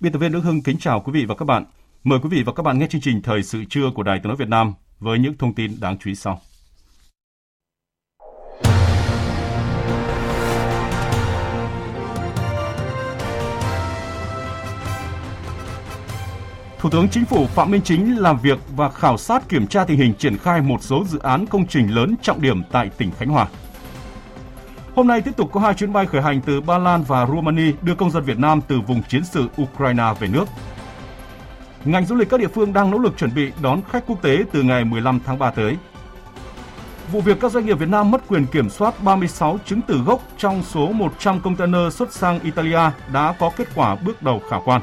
Biên tập viên Đức Hưng kính chào quý vị và các bạn. Mời quý vị và các bạn nghe chương trình Thời sự trưa của Đài Tiếng nói Việt Nam với những thông tin đáng chú ý sau. Thủ tướng Chính phủ Phạm Minh Chính làm việc và khảo sát kiểm tra tình hình triển khai một số dự án công trình lớn trọng điểm tại tỉnh Khánh Hòa. Hôm nay tiếp tục có hai chuyến bay khởi hành từ Ba Lan và Romania đưa công dân Việt Nam từ vùng chiến sự Ukraine về nước. Ngành du lịch các địa phương đang nỗ lực chuẩn bị đón khách quốc tế từ ngày 15 tháng 3 tới. Vụ việc các doanh nghiệp Việt Nam mất quyền kiểm soát 36 chứng từ gốc trong số 100 container xuất sang Italia đã có kết quả bước đầu khả quan.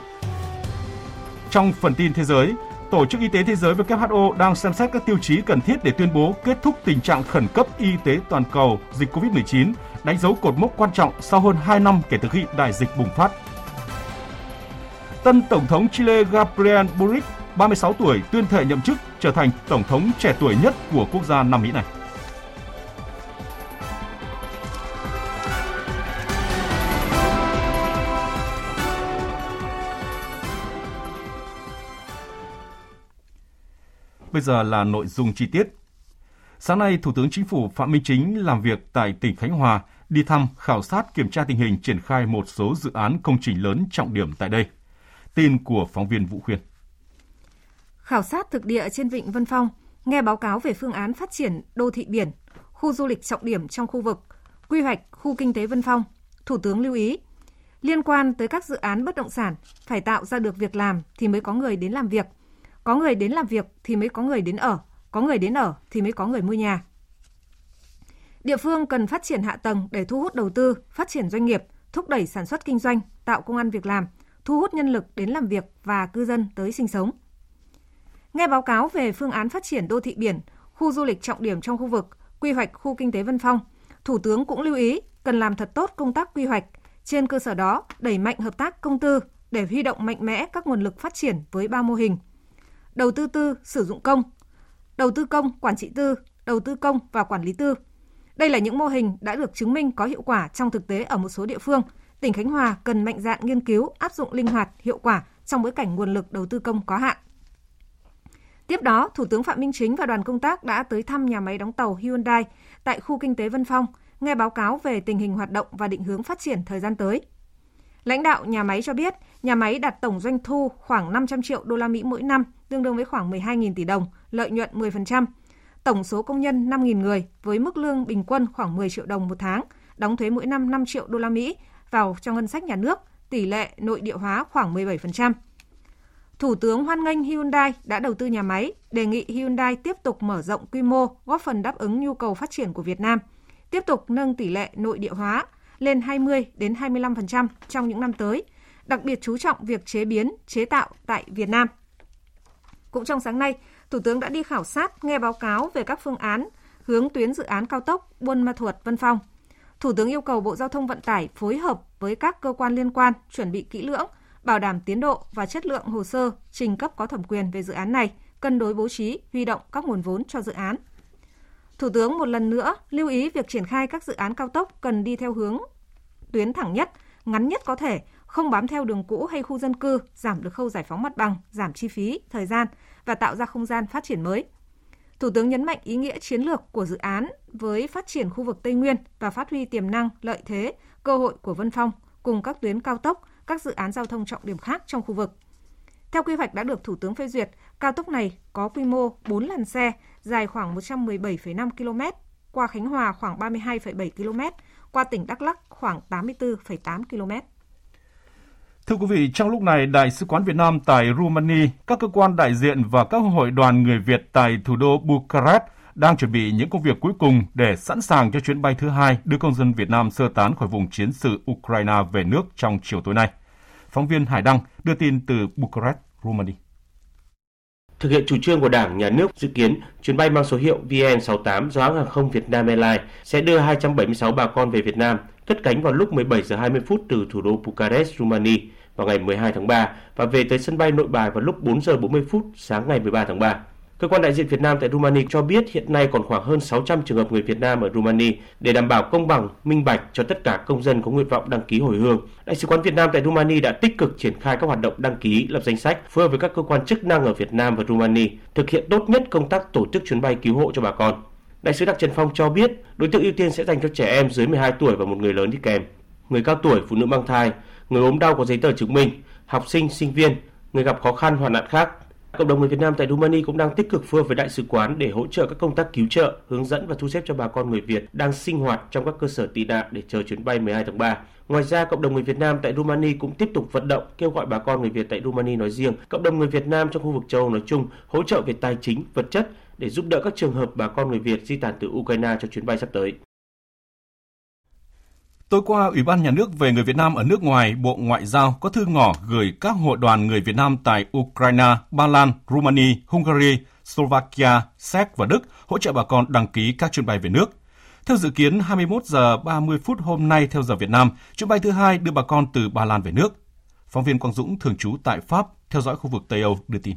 Trong phần tin thế giới, Tổ chức Y tế Thế giới WHO đang xem xét các tiêu chí cần thiết để tuyên bố kết thúc tình trạng khẩn cấp y tế toàn cầu dịch COVID-19, đánh dấu cột mốc quan trọng sau hơn 2 năm kể từ khi đại dịch bùng phát. Tân Tổng thống Chile Gabriel Boric, 36 tuổi, tuyên thệ nhậm chức trở thành Tổng thống trẻ tuổi nhất của quốc gia Nam Mỹ này. Bây giờ là nội dung chi tiết. Sáng nay, Thủ tướng Chính phủ Phạm Minh Chính làm việc tại tỉnh Khánh Hòa, đi thăm, khảo sát, kiểm tra tình hình triển khai một số dự án công trình lớn trọng điểm tại đây. Tin của phóng viên Vũ Khuyên. Khảo sát thực địa trên Vịnh Vân Phong, nghe báo cáo về phương án phát triển đô thị biển, khu du lịch trọng điểm trong khu vực, quy hoạch khu kinh tế Vân Phong, Thủ tướng lưu ý, liên quan tới các dự án bất động sản phải tạo ra được việc làm thì mới có người đến làm việc, có người đến làm việc thì mới có người đến ở, có người đến ở thì mới có người mua nhà. Địa phương cần phát triển hạ tầng để thu hút đầu tư, phát triển doanh nghiệp, thúc đẩy sản xuất kinh doanh, tạo công an việc làm, thu hút nhân lực đến làm việc và cư dân tới sinh sống. Nghe báo cáo về phương án phát triển đô thị biển, khu du lịch trọng điểm trong khu vực, quy hoạch khu kinh tế Vân Phong, Thủ tướng cũng lưu ý cần làm thật tốt công tác quy hoạch, trên cơ sở đó đẩy mạnh hợp tác công tư để huy động mạnh mẽ các nguồn lực phát triển với ba mô hình. Đầu tư tư, sử dụng công, đầu tư công, quản trị tư, đầu tư công và quản lý tư. Đây là những mô hình đã được chứng minh có hiệu quả trong thực tế ở một số địa phương. Tỉnh Khánh Hòa cần mạnh dạn nghiên cứu, áp dụng linh hoạt, hiệu quả trong bối cảnh nguồn lực đầu tư công có hạn. Tiếp đó, Thủ tướng Phạm Minh Chính và đoàn công tác đã tới thăm nhà máy đóng tàu Hyundai tại khu kinh tế Vân Phong, nghe báo cáo về tình hình hoạt động và định hướng phát triển thời gian tới. Lãnh đạo nhà máy cho biết, nhà máy đạt tổng doanh thu khoảng 500 triệu đô la Mỹ mỗi năm, tương đương với khoảng 12.000 tỷ đồng, lợi nhuận 10%. Tổng số công nhân 5.000 người với mức lương bình quân khoảng 10 triệu đồng một tháng, đóng thuế mỗi năm 5 triệu đô la Mỹ vào cho ngân sách nhà nước, tỷ lệ nội địa hóa khoảng 17%. Thủ tướng hoan nghênh Hyundai đã đầu tư nhà máy, đề nghị Hyundai tiếp tục mở rộng quy mô, góp phần đáp ứng nhu cầu phát triển của Việt Nam, tiếp tục nâng tỷ lệ nội địa hóa lên 20 đến 25% trong những năm tới, đặc biệt chú trọng việc chế biến, chế tạo tại Việt Nam. Cũng trong sáng nay, Thủ tướng đã đi khảo sát, nghe báo cáo về các phương án hướng tuyến dự án cao tốc Buôn Ma Thuột Vân Phong. Thủ tướng yêu cầu Bộ Giao thông Vận tải phối hợp với các cơ quan liên quan chuẩn bị kỹ lưỡng, bảo đảm tiến độ và chất lượng hồ sơ trình cấp có thẩm quyền về dự án này, cân đối bố trí, huy động các nguồn vốn cho dự án. Thủ tướng một lần nữa lưu ý việc triển khai các dự án cao tốc cần đi theo hướng tuyến thẳng nhất, ngắn nhất có thể, không bám theo đường cũ hay khu dân cư, giảm được khâu giải phóng mặt bằng, giảm chi phí, thời gian và tạo ra không gian phát triển mới. Thủ tướng nhấn mạnh ý nghĩa chiến lược của dự án với phát triển khu vực Tây Nguyên và phát huy tiềm năng, lợi thế, cơ hội của Vân Phong cùng các tuyến cao tốc, các dự án giao thông trọng điểm khác trong khu vực. Theo quy hoạch đã được Thủ tướng phê duyệt, cao tốc này có quy mô 4 làn xe, dài khoảng 117,5 km, qua Khánh Hòa khoảng 32,7 km, qua tỉnh Đắk Lắk khoảng 84,8 km. Thưa quý vị, trong lúc này, Đại sứ quán Việt Nam tại Rumani, các cơ quan đại diện và các hội đoàn người Việt tại thủ đô Bucharest đang chuẩn bị những công việc cuối cùng để sẵn sàng cho chuyến bay thứ hai đưa công dân Việt Nam sơ tán khỏi vùng chiến sự Ukraine về nước trong chiều tối nay. Phóng viên Hải Đăng đưa tin từ Bucharest, Romania. Thực hiện chủ trương của Đảng, Nhà nước dự kiến chuyến bay mang số hiệu VN68 do hãng hàng không Việt Nam Airlines sẽ đưa 276 bà con về Việt Nam, cất cánh vào lúc 17 giờ 20 phút từ thủ đô Bucharest, Romania vào ngày 12 tháng 3 và về tới sân bay Nội Bài vào lúc 4 giờ 40 phút sáng ngày 13 tháng 3. Cơ quan đại diện Việt Nam tại Rumani cho biết hiện nay còn khoảng hơn 600 trường hợp người Việt Nam ở Rumani để đảm bảo công bằng, minh bạch cho tất cả công dân có nguyện vọng đăng ký hồi hương. Đại sứ quán Việt Nam tại Rumani đã tích cực triển khai các hoạt động đăng ký, lập danh sách, phối hợp với các cơ quan chức năng ở Việt Nam và Rumani thực hiện tốt nhất công tác tổ chức chuyến bay cứu hộ cho bà con. Đại sứ Đặng Trần Phong cho biết, đối tượng ưu tiên sẽ dành cho trẻ em dưới 12 tuổi và một người lớn đi kèm. Người cao tuổi, phụ nữ mang thai, người ốm đau có giấy tờ chứng minh, học sinh, sinh viên, người gặp khó khăn hoàn nạn khác Cộng đồng người Việt Nam tại Rumani cũng đang tích cực phối với đại sứ quán để hỗ trợ các công tác cứu trợ, hướng dẫn và thu xếp cho bà con người Việt đang sinh hoạt trong các cơ sở tị nạn để chờ chuyến bay 12 tháng 3. Ngoài ra, cộng đồng người Việt Nam tại Rumani cũng tiếp tục vận động kêu gọi bà con người Việt tại Rumani nói riêng, cộng đồng người Việt Nam trong khu vực châu Âu nói chung hỗ trợ về tài chính, vật chất để giúp đỡ các trường hợp bà con người Việt di tản từ Ukraine cho chuyến bay sắp tới. Tối qua, Ủy ban Nhà nước về người Việt Nam ở nước ngoài, Bộ Ngoại giao có thư ngỏ gửi các hội đoàn người Việt Nam tại Ukraine, Ba Lan, Romania, Hungary, Slovakia, Séc và Đức hỗ trợ bà con đăng ký các chuyến bay về nước. Theo dự kiến, 21 giờ 30 phút hôm nay theo giờ Việt Nam, chuyến bay thứ hai đưa bà con từ Ba Lan về nước. Phóng viên Quang Dũng thường trú tại Pháp theo dõi khu vực Tây Âu đưa tin.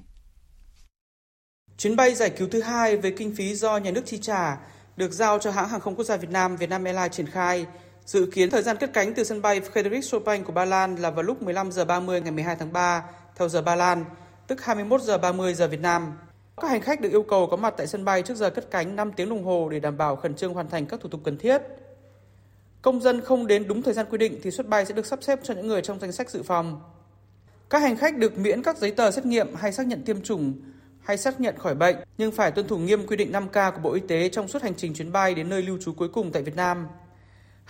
Chuyến bay giải cứu thứ hai về kinh phí do nhà nước chi trả được giao cho hãng hàng không quốc gia Việt Nam Vietnam Airlines triển khai Dự kiến thời gian cất cánh từ sân bay Frederic Chopin của Ba Lan là vào lúc 15 giờ 30 ngày 12 tháng 3 theo giờ Ba Lan, tức 21 giờ 30 giờ Việt Nam. Các hành khách được yêu cầu có mặt tại sân bay trước giờ cất cánh 5 tiếng đồng hồ để đảm bảo khẩn trương hoàn thành các thủ tục cần thiết. Công dân không đến đúng thời gian quy định thì xuất bay sẽ được sắp xếp cho những người trong danh sách dự phòng. Các hành khách được miễn các giấy tờ xét nghiệm hay xác nhận tiêm chủng hay xác nhận khỏi bệnh nhưng phải tuân thủ nghiêm quy định 5K của Bộ Y tế trong suốt hành trình chuyến bay đến nơi lưu trú cuối cùng tại Việt Nam.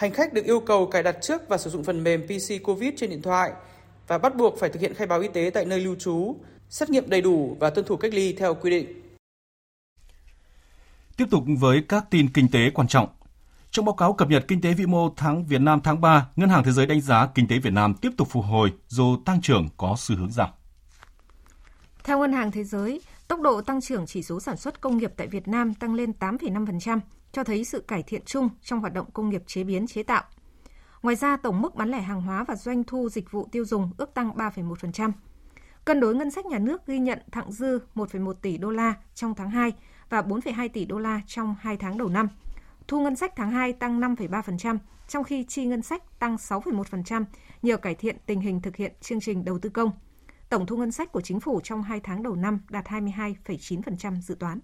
Hành khách được yêu cầu cài đặt trước và sử dụng phần mềm PC COVID trên điện thoại và bắt buộc phải thực hiện khai báo y tế tại nơi lưu trú, xét nghiệm đầy đủ và tuân thủ cách ly theo quy định. Tiếp tục với các tin kinh tế quan trọng. Trong báo cáo cập nhật kinh tế vĩ mô tháng Việt Nam tháng 3, Ngân hàng Thế giới đánh giá kinh tế Việt Nam tiếp tục phục hồi dù tăng trưởng có xu hướng giảm. Theo Ngân hàng Thế giới, tốc độ tăng trưởng chỉ số sản xuất công nghiệp tại Việt Nam tăng lên 8,5%, cho thấy sự cải thiện chung trong hoạt động công nghiệp chế biến chế tạo. Ngoài ra, tổng mức bán lẻ hàng hóa và doanh thu dịch vụ tiêu dùng ước tăng 3,1%. Cân đối ngân sách nhà nước ghi nhận thặng dư 1,1 tỷ đô la trong tháng 2 và 4,2 tỷ đô la trong 2 tháng đầu năm. Thu ngân sách tháng 2 tăng 5,3%, trong khi chi ngân sách tăng 6,1% nhờ cải thiện tình hình thực hiện chương trình đầu tư công. Tổng thu ngân sách của chính phủ trong 2 tháng đầu năm đạt 22,9% dự toán.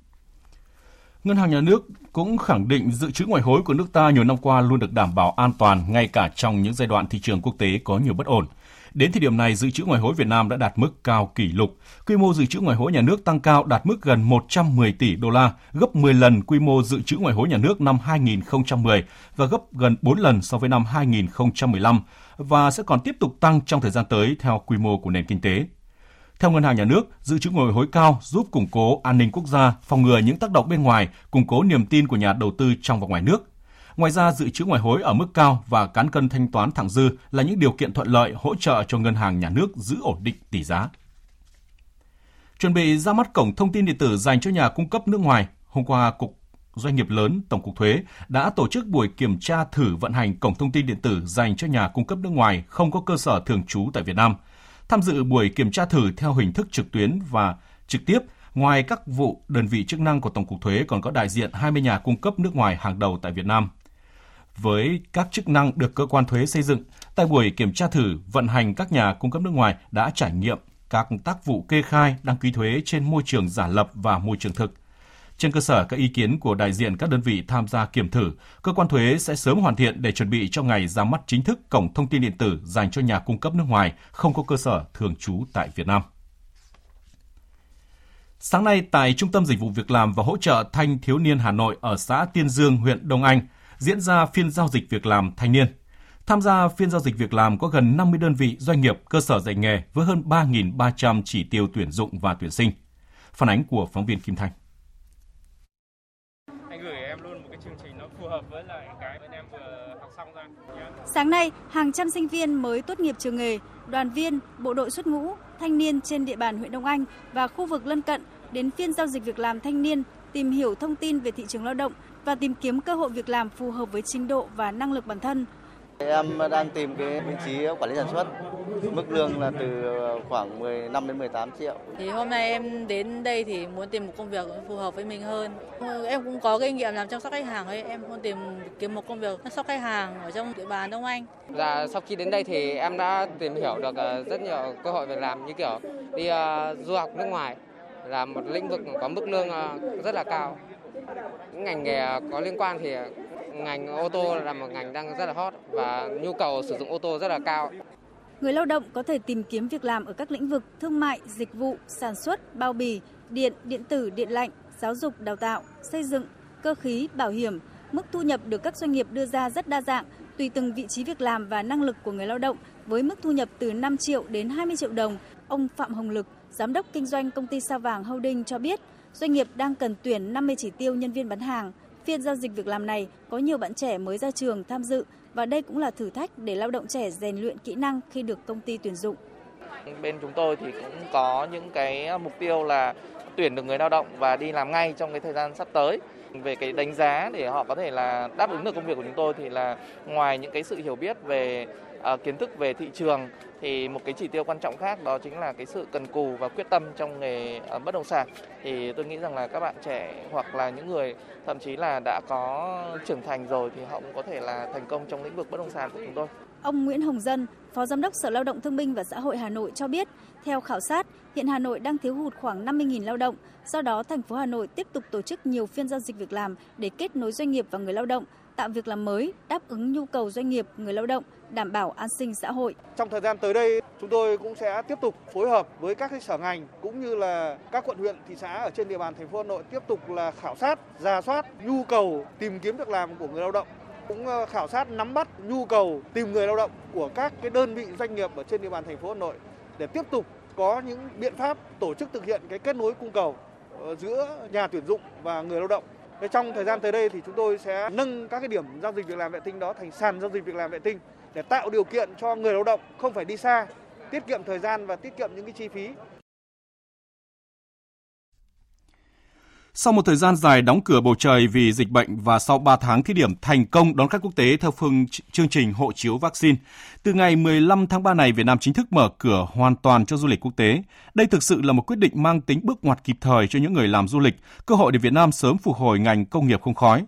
Ngân hàng Nhà nước cũng khẳng định dự trữ ngoại hối của nước ta nhiều năm qua luôn được đảm bảo an toàn ngay cả trong những giai đoạn thị trường quốc tế có nhiều bất ổn. Đến thời điểm này, dự trữ ngoại hối Việt Nam đã đạt mức cao kỷ lục. Quy mô dự trữ ngoại hối nhà nước tăng cao đạt mức gần 110 tỷ đô la, gấp 10 lần quy mô dự trữ ngoại hối nhà nước năm 2010 và gấp gần 4 lần so với năm 2015 và sẽ còn tiếp tục tăng trong thời gian tới theo quy mô của nền kinh tế. Theo Ngân hàng Nhà nước, dự trữ ngoại hối cao giúp củng cố an ninh quốc gia, phòng ngừa những tác động bên ngoài, củng cố niềm tin của nhà đầu tư trong và ngoài nước. Ngoài ra, dự trữ ngoại hối ở mức cao và cán cân thanh toán thẳng dư là những điều kiện thuận lợi hỗ trợ cho ngân hàng nhà nước giữ ổn định tỷ giá. Chuẩn bị ra mắt cổng thông tin điện tử dành cho nhà cung cấp nước ngoài, hôm qua Cục Doanh nghiệp lớn Tổng cục Thuế đã tổ chức buổi kiểm tra thử vận hành cổng thông tin điện tử dành cho nhà cung cấp nước ngoài không có cơ sở thường trú tại Việt Nam – Tham dự buổi kiểm tra thử theo hình thức trực tuyến và trực tiếp, ngoài các vụ đơn vị chức năng của Tổng cục Thuế còn có đại diện 20 nhà cung cấp nước ngoài hàng đầu tại Việt Nam. Với các chức năng được cơ quan thuế xây dựng, tại buổi kiểm tra thử vận hành các nhà cung cấp nước ngoài đã trải nghiệm các tác vụ kê khai, đăng ký thuế trên môi trường giả lập và môi trường thực – trên cơ sở các ý kiến của đại diện các đơn vị tham gia kiểm thử, cơ quan thuế sẽ sớm hoàn thiện để chuẩn bị cho ngày ra mắt chính thức cổng thông tin điện tử dành cho nhà cung cấp nước ngoài không có cơ sở thường trú tại Việt Nam. Sáng nay tại Trung tâm Dịch vụ Việc làm và Hỗ trợ Thanh Thiếu niên Hà Nội ở xã Tiên Dương, huyện Đông Anh, diễn ra phiên giao dịch việc làm thanh niên. Tham gia phiên giao dịch việc làm có gần 50 đơn vị doanh nghiệp, cơ sở dạy nghề với hơn 3.300 chỉ tiêu tuyển dụng và tuyển sinh. Phản ánh của phóng viên Kim Thanh. Anh gửi em luôn một cái chương trình nó phù hợp với lại cái bên em vừa học xong ra. Sáng nay, hàng trăm sinh viên mới tốt nghiệp trường nghề, đoàn viên, bộ đội xuất ngũ, thanh niên trên địa bàn huyện Đông Anh và khu vực lân cận đến phiên giao dịch việc làm thanh niên, tìm hiểu thông tin về thị trường lao động và tìm kiếm cơ hội việc làm phù hợp với trình độ và năng lực bản thân. Em đang tìm cái vị trí quản lý sản xuất. Mức lương là từ khoảng 15 đến 18 triệu. Thì hôm nay em đến đây thì muốn tìm một công việc phù hợp với mình hơn. Em cũng có kinh nghiệm làm chăm sóc khách hàng ấy, em muốn tìm kiếm một công việc chăm sóc khách hàng ở trong địa bàn Đông Anh. Dạ, sau khi đến đây thì em đã tìm hiểu được ờ, rất nhiều cơ hội việc làm như kiểu đi uh, du học nước ngoài là một lĩnh vực có mức lương uh, rất là cao. Những ngành nghề có liên quan thì ngành ô tô là một ngành đang rất là hot và nhu cầu sử dụng ô tô rất là cao. Người lao động có thể tìm kiếm việc làm ở các lĩnh vực thương mại, dịch vụ, sản xuất, bao bì, điện, điện tử, điện lạnh, giáo dục, đào tạo, xây dựng, cơ khí, bảo hiểm. Mức thu nhập được các doanh nghiệp đưa ra rất đa dạng, tùy từng vị trí việc làm và năng lực của người lao động, với mức thu nhập từ 5 triệu đến 20 triệu đồng. Ông Phạm Hồng Lực, giám đốc kinh doanh công ty Sao Vàng Holding cho biết, doanh nghiệp đang cần tuyển 50 chỉ tiêu nhân viên bán hàng. Phiên giao dịch việc làm này, có nhiều bạn trẻ mới ra trường tham dự và đây cũng là thử thách để lao động trẻ rèn luyện kỹ năng khi được công ty tuyển dụng. Bên chúng tôi thì cũng có những cái mục tiêu là tuyển được người lao động và đi làm ngay trong cái thời gian sắp tới về cái đánh giá để họ có thể là đáp ứng được công việc của chúng tôi thì là ngoài những cái sự hiểu biết về uh, kiến thức về thị trường thì một cái chỉ tiêu quan trọng khác đó chính là cái sự cần cù và quyết tâm trong nghề uh, bất động sản thì tôi nghĩ rằng là các bạn trẻ hoặc là những người thậm chí là đã có trưởng thành rồi thì họ cũng có thể là thành công trong lĩnh vực bất động sản của chúng tôi. Ông Nguyễn Hồng Dân, Phó Giám đốc Sở Lao động Thương binh và Xã hội Hà Nội cho biết, theo khảo sát, hiện Hà Nội đang thiếu hụt khoảng 50.000 lao động. Do đó, thành phố Hà Nội tiếp tục tổ chức nhiều phiên giao dịch việc làm để kết nối doanh nghiệp và người lao động, tạo việc làm mới, đáp ứng nhu cầu doanh nghiệp, người lao động, đảm bảo an sinh xã hội. Trong thời gian tới đây, chúng tôi cũng sẽ tiếp tục phối hợp với các sở ngành cũng như là các quận huyện, thị xã ở trên địa bàn thành phố Hà Nội tiếp tục là khảo sát, ra soát nhu cầu tìm kiếm việc làm của người lao động cũng ờ, khảo sát nắm bắt nhu cầu tìm người lao động của các cái đơn vị doanh nghiệp ở trên địa bàn thành phố Hà Nội để tiếp tục có những biện pháp tổ chức thực hiện cái kết nối cung cầu ờ, giữa nhà tuyển dụng và người lao động. Trong thời gian tới đây thì chúng tôi sẽ nâng các cái điểm giao dịch việc làm vệ tinh đó thành sàn giao dịch việc làm vệ tinh để tạo điều kiện cho người lao động không phải đi xa, tiết kiệm thời gian và tiết kiệm những cái chi phí. Sau một thời gian dài đóng cửa bầu trời vì dịch bệnh và sau 3 tháng thí điểm thành công đón khách quốc tế theo phương chương trình hộ chiếu vaccine, từ ngày 15 tháng 3 này Việt Nam chính thức mở cửa hoàn toàn cho du lịch quốc tế. Đây thực sự là một quyết định mang tính bước ngoặt kịp thời cho những người làm du lịch, cơ hội để Việt Nam sớm phục hồi ngành công nghiệp không khói.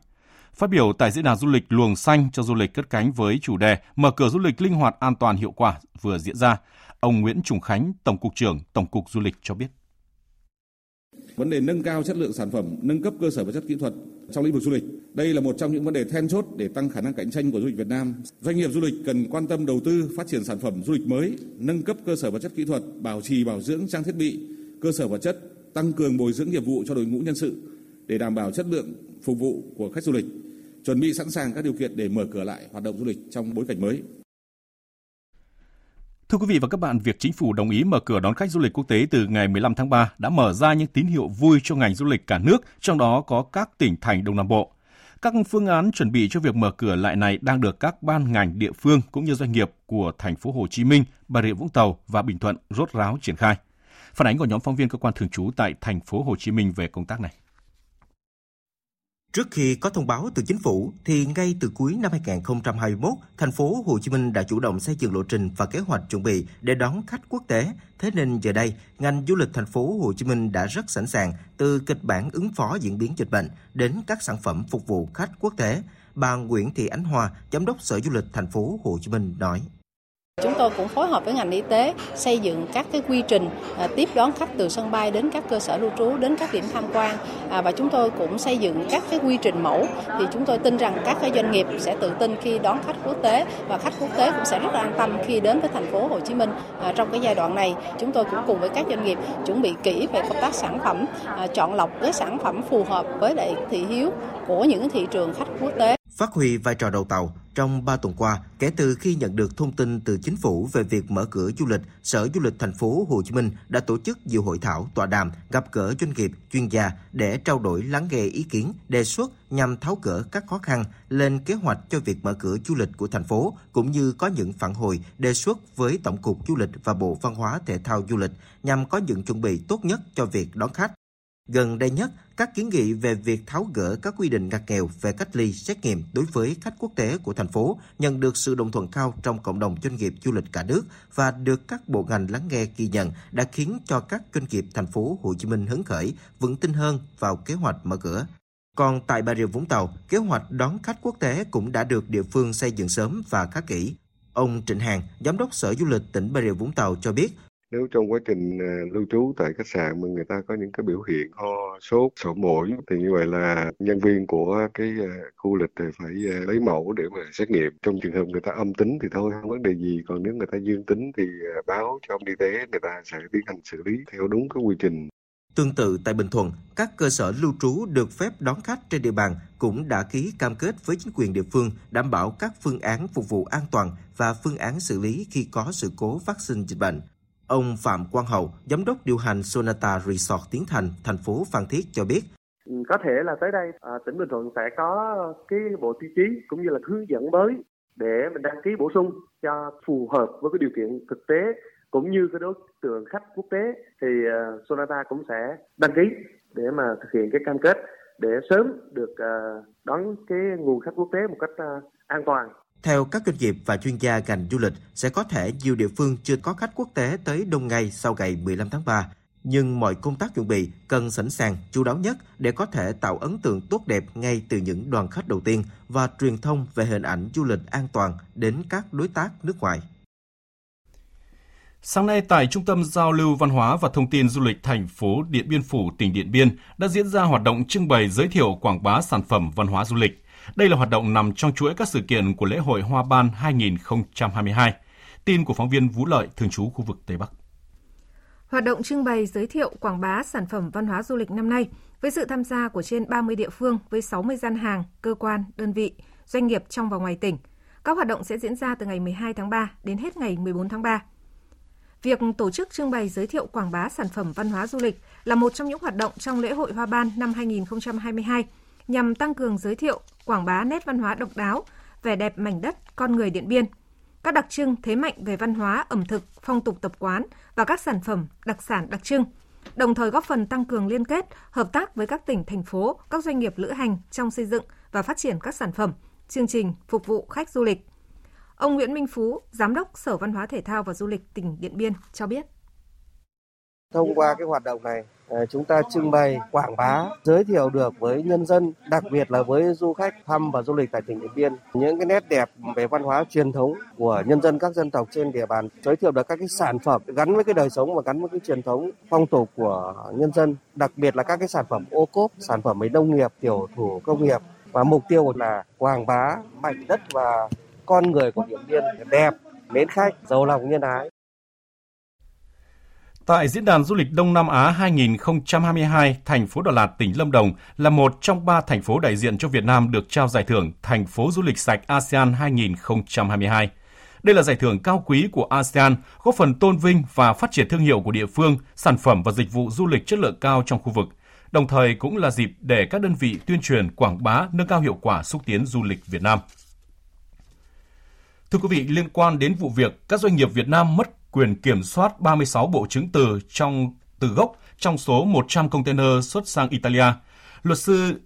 Phát biểu tại diễn đàn du lịch luồng xanh cho du lịch cất cánh với chủ đề Mở cửa du lịch linh hoạt, an toàn, hiệu quả vừa diễn ra, ông Nguyễn Trùng Khánh, Tổng cục trưởng Tổng cục Du lịch cho biết. Vấn đề nâng cao chất lượng sản phẩm, nâng cấp cơ sở vật chất kỹ thuật trong lĩnh vực du lịch. Đây là một trong những vấn đề then chốt để tăng khả năng cạnh tranh của du lịch Việt Nam. Doanh nghiệp du lịch cần quan tâm đầu tư phát triển sản phẩm du lịch mới, nâng cấp cơ sở vật chất kỹ thuật, bảo trì bảo dưỡng trang thiết bị, cơ sở vật chất, tăng cường bồi dưỡng nghiệp vụ cho đội ngũ nhân sự để đảm bảo chất lượng phục vụ của khách du lịch, chuẩn bị sẵn sàng các điều kiện để mở cửa lại hoạt động du lịch trong bối cảnh mới. Thưa quý vị và các bạn, việc chính phủ đồng ý mở cửa đón khách du lịch quốc tế từ ngày 15 tháng 3 đã mở ra những tín hiệu vui cho ngành du lịch cả nước, trong đó có các tỉnh thành Đông Nam Bộ. Các phương án chuẩn bị cho việc mở cửa lại này đang được các ban ngành địa phương cũng như doanh nghiệp của thành phố Hồ Chí Minh, Bà Rịa Vũng Tàu và Bình Thuận rốt ráo triển khai. Phản ánh của nhóm phóng viên cơ quan thường trú tại thành phố Hồ Chí Minh về công tác này. Trước khi có thông báo từ chính phủ thì ngay từ cuối năm 2021, thành phố Hồ Chí Minh đã chủ động xây dựng lộ trình và kế hoạch chuẩn bị để đón khách quốc tế. Thế nên giờ đây, ngành du lịch thành phố Hồ Chí Minh đã rất sẵn sàng từ kịch bản ứng phó diễn biến dịch bệnh đến các sản phẩm phục vụ khách quốc tế. Bà Nguyễn Thị Ánh Hoa, giám đốc Sở Du lịch thành phố Hồ Chí Minh nói: Chúng tôi cũng phối hợp với ngành y tế xây dựng các cái quy trình à, tiếp đón khách từ sân bay đến các cơ sở lưu trú đến các điểm tham quan à, và chúng tôi cũng xây dựng các cái quy trình mẫu thì chúng tôi tin rằng các cái doanh nghiệp sẽ tự tin khi đón khách quốc tế và khách quốc tế cũng sẽ rất là an tâm khi đến với thành phố Hồ Chí Minh. À, trong cái giai đoạn này chúng tôi cũng cùng với các doanh nghiệp chuẩn bị kỹ về công tác sản phẩm, chọn lọc cái sản phẩm phù hợp với lại thị hiếu của những thị trường khách quốc tế. Phát huy vai trò đầu tàu, trong 3 tuần qua, kể từ khi nhận được thông tin từ chính phủ về việc mở cửa du lịch, Sở Du lịch thành phố Hồ Chí Minh đã tổ chức nhiều hội thảo, tọa đàm, gặp gỡ doanh nghiệp, chuyên gia để trao đổi lắng nghe ý kiến, đề xuất nhằm tháo gỡ các khó khăn, lên kế hoạch cho việc mở cửa du lịch của thành phố cũng như có những phản hồi, đề xuất với Tổng cục Du lịch và Bộ Văn hóa Thể thao Du lịch nhằm có những chuẩn bị tốt nhất cho việc đón khách. Gần đây nhất, các kiến nghị về việc tháo gỡ các quy định ngặt nghèo về cách ly xét nghiệm đối với khách quốc tế của thành phố nhận được sự đồng thuận cao trong cộng đồng doanh nghiệp du lịch cả nước và được các bộ ngành lắng nghe ghi nhận đã khiến cho các doanh nghiệp thành phố Hồ Chí Minh hứng khởi, vững tin hơn vào kế hoạch mở cửa. Còn tại Bà Rịa Vũng Tàu, kế hoạch đón khách quốc tế cũng đã được địa phương xây dựng sớm và khá kỹ. Ông Trịnh Hàng, Giám đốc Sở Du lịch tỉnh Bà Rịa Vũng Tàu cho biết, nếu trong quá trình ờ, lưu trú tại khách sạn mà người ta có những cái biểu hiện ho sốt sổ mũi thì như vậy là nhân viên của cái ờ, khu lịch thì phải ờ, lấy mẫu để mà xét nghiệm. Trong trường hợp người ta âm tính thì thôi không vấn đề gì. Còn nếu người ta dương tính thì báo cho y tế người ta sẽ tiến hành xử lý theo đúng cái quy trình. Tương tự tại Bình Thuận, các cơ sở lưu trú được phép đón khách trên địa bàn cũng đã ký cam kết với chính quyền địa phương đảm bảo các phương án phục vụ an toàn và phương án xử lý khi có sự cố phát sinh dịch bệnh. Ông Phạm Quang Hậu, giám đốc điều hành Sonata Resort Tiến Thành, thành phố Phan Thiết cho biết. Có thể là tới đây à, tỉnh Bình Thuận sẽ có cái bộ tiêu chí cũng như là hướng dẫn mới để mình đăng ký bổ sung cho phù hợp với cái điều kiện thực tế cũng như cái đối tượng khách quốc tế thì uh, Sonata cũng sẽ đăng ký để mà thực hiện cái cam kết để sớm được uh, đón cái nguồn khách quốc tế một cách uh, an toàn theo các doanh nghiệp và chuyên gia ngành du lịch, sẽ có thể nhiều địa phương chưa có khách quốc tế tới đông ngay sau ngày 15 tháng 3. Nhưng mọi công tác chuẩn bị cần sẵn sàng, chú đáo nhất để có thể tạo ấn tượng tốt đẹp ngay từ những đoàn khách đầu tiên và truyền thông về hình ảnh du lịch an toàn đến các đối tác nước ngoài. Sáng nay tại Trung tâm Giao lưu Văn hóa và Thông tin Du lịch thành phố Điện Biên Phủ, tỉnh Điện Biên đã diễn ra hoạt động trưng bày giới thiệu quảng bá sản phẩm văn hóa du lịch. Đây là hoạt động nằm trong chuỗi các sự kiện của lễ hội Hoa Ban 2022. Tin của phóng viên Vũ Lợi, thường trú khu vực Tây Bắc. Hoạt động trưng bày giới thiệu quảng bá sản phẩm văn hóa du lịch năm nay với sự tham gia của trên 30 địa phương với 60 gian hàng, cơ quan, đơn vị, doanh nghiệp trong và ngoài tỉnh. Các hoạt động sẽ diễn ra từ ngày 12 tháng 3 đến hết ngày 14 tháng 3. Việc tổ chức trưng bày giới thiệu quảng bá sản phẩm văn hóa du lịch là một trong những hoạt động trong lễ hội Hoa Ban năm 2022 nhằm tăng cường giới thiệu, quảng bá nét văn hóa độc đáo, vẻ đẹp mảnh đất, con người Điện Biên, các đặc trưng thế mạnh về văn hóa, ẩm thực, phong tục tập quán và các sản phẩm đặc sản đặc trưng, đồng thời góp phần tăng cường liên kết, hợp tác với các tỉnh, thành phố, các doanh nghiệp lữ hành trong xây dựng và phát triển các sản phẩm, chương trình phục vụ khách du lịch. Ông Nguyễn Minh Phú, Giám đốc Sở Văn hóa Thể thao và Du lịch tỉnh Điện Biên cho biết. Thông qua cái hoạt động này, ờ, chúng ta trưng bày, quảng bá, giới thiệu được với nhân dân, đặc biệt là với du khách thăm và du lịch tại tỉnh Điện Biên, những cái nét đẹp về văn hóa truyền thống của nhân dân các dân tộc trên địa bàn, giới thiệu được các cái sản phẩm gắn với cái đời sống và gắn với cái truyền thống phong tục của nhân dân, đặc biệt là các cái sản phẩm ô cốp, sản phẩm về nông nghiệp, tiểu thủ công nghiệp và mục tiêu là quảng bá mảnh đất và con người của Điện Biên đẹp, mến khách, giàu lòng nhân ái. Tại Diễn đàn Du lịch Đông Nam Á 2022, thành phố Đà Lạt, tỉnh Lâm Đồng là một trong ba thành phố đại diện cho Việt Nam được trao giải thưởng Thành phố Du lịch sạch ASEAN 2022. Đây là giải thưởng cao quý của ASEAN, góp phần tôn vinh và phát triển thương hiệu của địa phương, sản phẩm và dịch vụ du lịch chất lượng cao trong khu vực. Đồng thời cũng là dịp để các đơn vị tuyên truyền, quảng bá, nâng cao hiệu quả xúc tiến du lịch Việt Nam. Thưa quý vị, liên quan đến vụ việc các doanh nghiệp Việt Nam mất quyền kiểm soát 36 bộ chứng từ trong từ gốc trong số 100 container xuất sang Italia. Luật sư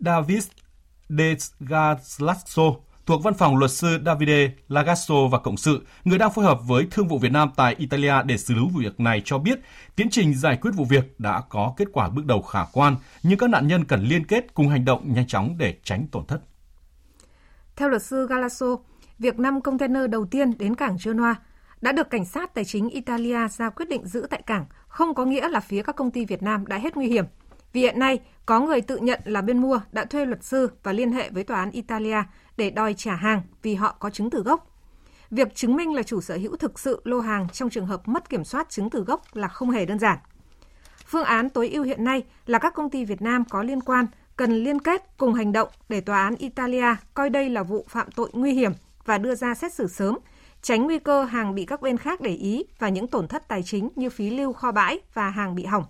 David De Gaslasso thuộc văn phòng luật sư Davide Lagasso và Cộng sự, người đang phối hợp với Thương vụ Việt Nam tại Italia để xử lý vụ việc này cho biết tiến trình giải quyết vụ việc đã có kết quả bước đầu khả quan, nhưng các nạn nhân cần liên kết cùng hành động nhanh chóng để tránh tổn thất. Theo luật sư Galasso, việc 5 container đầu tiên đến cảng Genoa đã được cảnh sát tài chính Italia ra quyết định giữ tại cảng không có nghĩa là phía các công ty Việt Nam đã hết nguy hiểm. Vì hiện nay, có người tự nhận là bên mua đã thuê luật sư và liên hệ với tòa án Italia để đòi trả hàng vì họ có chứng từ gốc. Việc chứng minh là chủ sở hữu thực sự lô hàng trong trường hợp mất kiểm soát chứng từ gốc là không hề đơn giản. Phương án tối ưu hiện nay là các công ty Việt Nam có liên quan cần liên kết cùng hành động để tòa án Italia coi đây là vụ phạm tội nguy hiểm và đưa ra xét xử sớm, tránh nguy cơ hàng bị các bên khác để ý và những tổn thất tài chính như phí lưu kho bãi và hàng bị hỏng.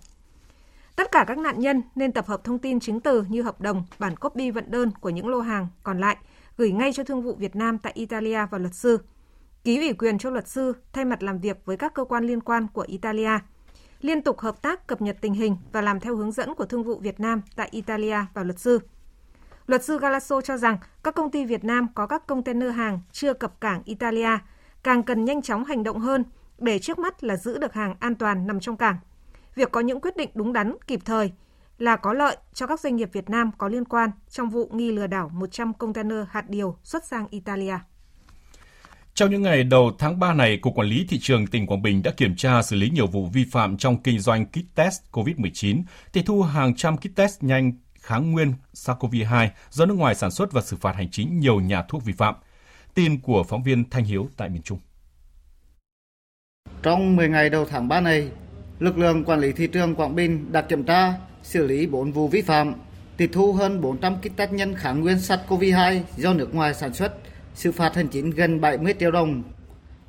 Tất cả các nạn nhân nên tập hợp thông tin chứng từ như hợp đồng, bản copy vận đơn của những lô hàng còn lại, gửi ngay cho Thương vụ Việt Nam tại Italia và luật sư. Ký ủy quyền cho luật sư thay mặt làm việc với các cơ quan liên quan của Italia. Liên tục hợp tác cập nhật tình hình và làm theo hướng dẫn của Thương vụ Việt Nam tại Italia và luật sư. Luật sư Galasso cho rằng các công ty Việt Nam có các container hàng chưa cập cảng Italia càng cần nhanh chóng hành động hơn để trước mắt là giữ được hàng an toàn nằm trong cảng việc có những quyết định đúng đắn, kịp thời là có lợi cho các doanh nghiệp Việt Nam có liên quan trong vụ nghi lừa đảo 100 container hạt điều xuất sang Italia. Trong những ngày đầu tháng 3 này, Cục Quản lý Thị trường tỉnh Quảng Bình đã kiểm tra xử lý nhiều vụ vi phạm trong kinh doanh kit test COVID-19, tịch thu hàng trăm kit test nhanh kháng nguyên SARS-CoV-2 do nước ngoài sản xuất và xử phạt hành chính nhiều nhà thuốc vi phạm. Tin của phóng viên Thanh Hiếu tại miền Trung. Trong 10 ngày đầu tháng 3 này, lực lượng quản lý thị trường Quảng Bình đã kiểm tra, xử lý 4 vụ vi phạm, tịch thu hơn 400 kit test nhân kháng nguyên SARS-CoV-2 do nước ngoài sản xuất, xử phạt hành chính gần 70 triệu đồng.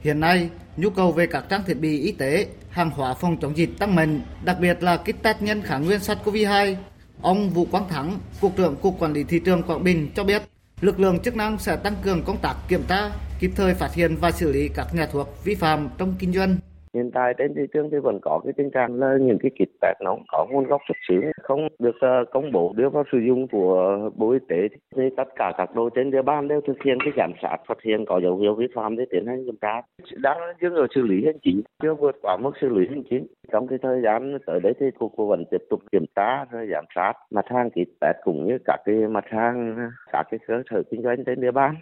Hiện nay, nhu cầu về các trang thiết bị y tế, hàng hóa phòng chống dịch tăng mạnh, đặc biệt là kit test nhân kháng nguyên SARS-CoV-2. Ông Vũ Quang Thắng, Cục trưởng Cục Quản lý Thị trường Quảng Bình cho biết, lực lượng chức năng sẽ tăng cường công tác kiểm tra, kịp thời phát hiện và xử lý các nhà thuốc vi phạm trong kinh doanh. Hiện tại trên thị trường thì vẫn có cái tình trạng là những cái kit test nó có nguồn gốc xuất xứ không được uh, công bố đưa vào sử dụng của Bộ Y tế thì tất cả các đội trên địa bàn đều thực hiện cái giám sát phát hiện có dấu hiệu vi phạm để tiến hành kiểm tra. Đang dừng ở xử lý hành chính chưa vượt quá mức xử lý hành chính. Trong cái thời gian tới đấy thì cục vẫn tiếp tục kiểm tra rồi giám sát mặt hàng kit test cũng như các cái mặt hàng các cái cơ sở kinh doanh trên địa bàn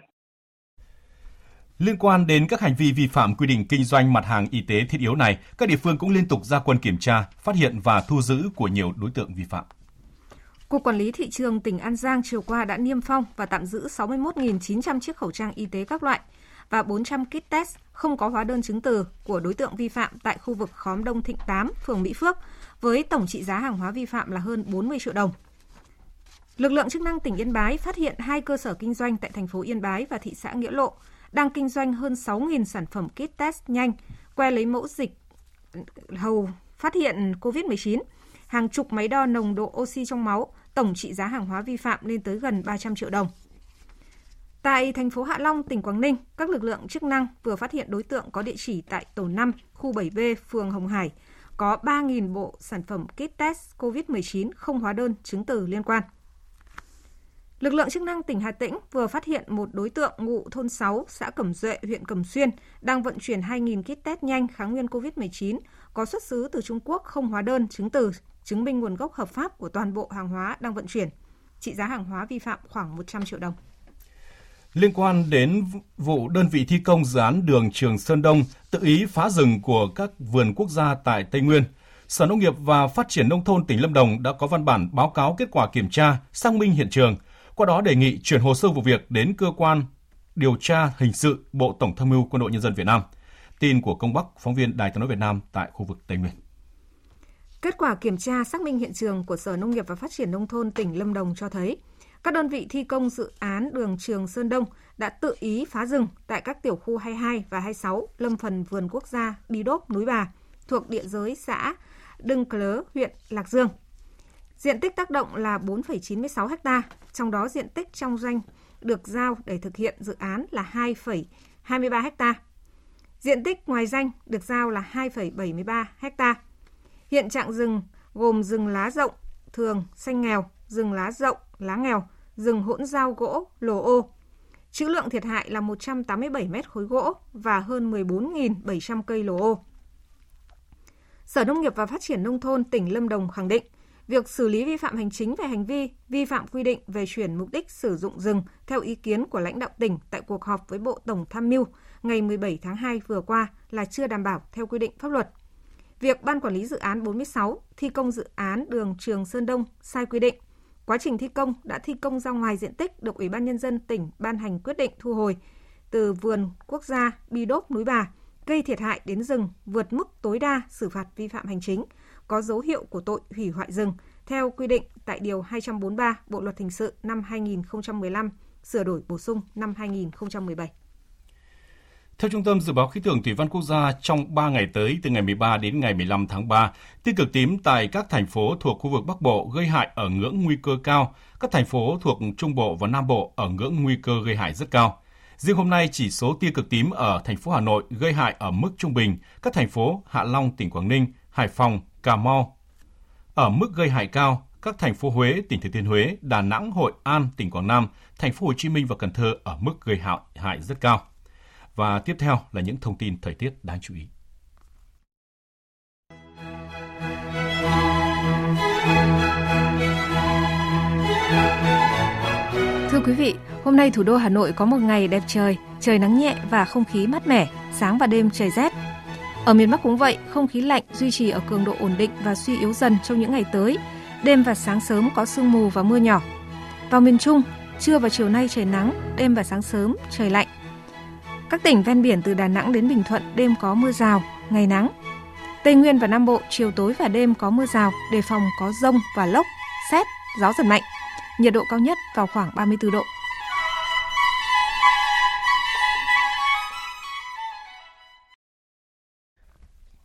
Liên quan đến các hành vi vi phạm quy định kinh doanh mặt hàng y tế thiết yếu này, các địa phương cũng liên tục ra quân kiểm tra, phát hiện và thu giữ của nhiều đối tượng vi phạm. Cục Quản lý Thị trường tỉnh An Giang chiều qua đã niêm phong và tạm giữ 61.900 chiếc khẩu trang y tế các loại và 400 kit test không có hóa đơn chứng từ của đối tượng vi phạm tại khu vực khóm Đông Thịnh 8, phường Mỹ Phước, với tổng trị giá hàng hóa vi phạm là hơn 40 triệu đồng. Lực lượng chức năng tỉnh Yên Bái phát hiện hai cơ sở kinh doanh tại thành phố Yên Bái và thị xã Nghĩa Lộ đang kinh doanh hơn 6.000 sản phẩm kit test nhanh, que lấy mẫu dịch hầu phát hiện COVID-19, hàng chục máy đo nồng độ oxy trong máu, tổng trị giá hàng hóa vi phạm lên tới gần 300 triệu đồng. Tại thành phố Hạ Long, tỉnh Quảng Ninh, các lực lượng chức năng vừa phát hiện đối tượng có địa chỉ tại tổ 5, khu 7B, phường Hồng Hải, có 3.000 bộ sản phẩm kit test COVID-19 không hóa đơn chứng từ liên quan. Lực lượng chức năng tỉnh Hà Tĩnh vừa phát hiện một đối tượng ngụ thôn 6, xã Cẩm Duệ, huyện Cẩm Xuyên đang vận chuyển 2.000 kit test nhanh kháng nguyên COVID-19 có xuất xứ từ Trung Quốc không hóa đơn chứng từ, chứng minh nguồn gốc hợp pháp của toàn bộ hàng hóa đang vận chuyển. Trị giá hàng hóa vi phạm khoảng 100 triệu đồng. Liên quan đến vụ đơn vị thi công dự án đường Trường Sơn Đông tự ý phá rừng của các vườn quốc gia tại Tây Nguyên, Sở Nông nghiệp và Phát triển Nông thôn tỉnh Lâm Đồng đã có văn bản báo cáo kết quả kiểm tra, xác minh hiện trường – qua đó đề nghị chuyển hồ sơ vụ việc đến cơ quan điều tra hình sự Bộ Tổng tham mưu Quân đội Nhân dân Việt Nam. Tin của Công Bắc, phóng viên Đài tiếng nói Việt Nam tại khu vực Tây Nguyên. Kết quả kiểm tra xác minh hiện trường của Sở Nông nghiệp và Phát triển Nông thôn tỉnh Lâm Đồng cho thấy, các đơn vị thi công dự án đường Trường Sơn Đông đã tự ý phá rừng tại các tiểu khu 22 và 26 lâm phần vườn quốc gia Đi Đốp, Núi Bà, thuộc địa giới xã Đưng Clớ, huyện Lạc Dương. Diện tích tác động là 4,96 ha, trong đó diện tích trong doanh được giao để thực hiện dự án là 2,23 ha. Diện tích ngoài danh được giao là 2,73 ha. Hiện trạng rừng gồm rừng lá rộng, thường, xanh nghèo, rừng lá rộng, lá nghèo, rừng hỗn giao gỗ, lồ ô. Chữ lượng thiệt hại là 187 mét khối gỗ và hơn 14.700 cây lồ ô. Sở Nông nghiệp và Phát triển Nông thôn tỉnh Lâm Đồng khẳng định, việc xử lý vi phạm hành chính về hành vi vi phạm quy định về chuyển mục đích sử dụng rừng theo ý kiến của lãnh đạo tỉnh tại cuộc họp với Bộ Tổng Tham mưu ngày 17 tháng 2 vừa qua là chưa đảm bảo theo quy định pháp luật. Việc Ban Quản lý Dự án 46 thi công dự án đường Trường Sơn Đông sai quy định. Quá trình thi công đã thi công ra ngoài diện tích được Ủy ban Nhân dân tỉnh ban hành quyết định thu hồi từ vườn quốc gia Bi Đốp Núi Bà, gây thiệt hại đến rừng vượt mức tối đa xử phạt vi phạm hành chính – có dấu hiệu của tội hủy hoại rừng theo quy định tại Điều 243 Bộ Luật Hình sự năm 2015, sửa đổi bổ sung năm 2017. Theo Trung tâm Dự báo Khí tượng Thủy văn Quốc gia, trong 3 ngày tới từ ngày 13 đến ngày 15 tháng 3, tia cực tím tại các thành phố thuộc khu vực Bắc Bộ gây hại ở ngưỡng nguy cơ cao, các thành phố thuộc Trung Bộ và Nam Bộ ở ngưỡng nguy cơ gây hại rất cao. Riêng hôm nay, chỉ số tia cực tím ở thành phố Hà Nội gây hại ở mức trung bình, các thành phố Hạ Long, tỉnh Quảng Ninh, Hải Phòng, Cà Mau ở mức gây hại cao, các thành phố Huế, tỉnh Thừa Thiên Huế, Đà Nẵng, Hội An, tỉnh Quảng Nam, thành phố Hồ Chí Minh và Cần Thơ ở mức gây hại, hại rất cao. Và tiếp theo là những thông tin thời tiết đáng chú ý. Thưa quý vị, hôm nay thủ đô Hà Nội có một ngày đẹp trời, trời nắng nhẹ và không khí mát mẻ, sáng và đêm trời rét. Ở miền Bắc cũng vậy, không khí lạnh duy trì ở cường độ ổn định và suy yếu dần trong những ngày tới. Đêm và sáng sớm có sương mù và mưa nhỏ. Vào miền Trung, trưa và chiều nay trời nắng, đêm và sáng sớm trời lạnh. Các tỉnh ven biển từ Đà Nẵng đến Bình Thuận đêm có mưa rào, ngày nắng. Tây Nguyên và Nam Bộ chiều tối và đêm có mưa rào, đề phòng có rông và lốc, xét, gió giật mạnh. Nhiệt độ cao nhất vào khoảng 34 độ.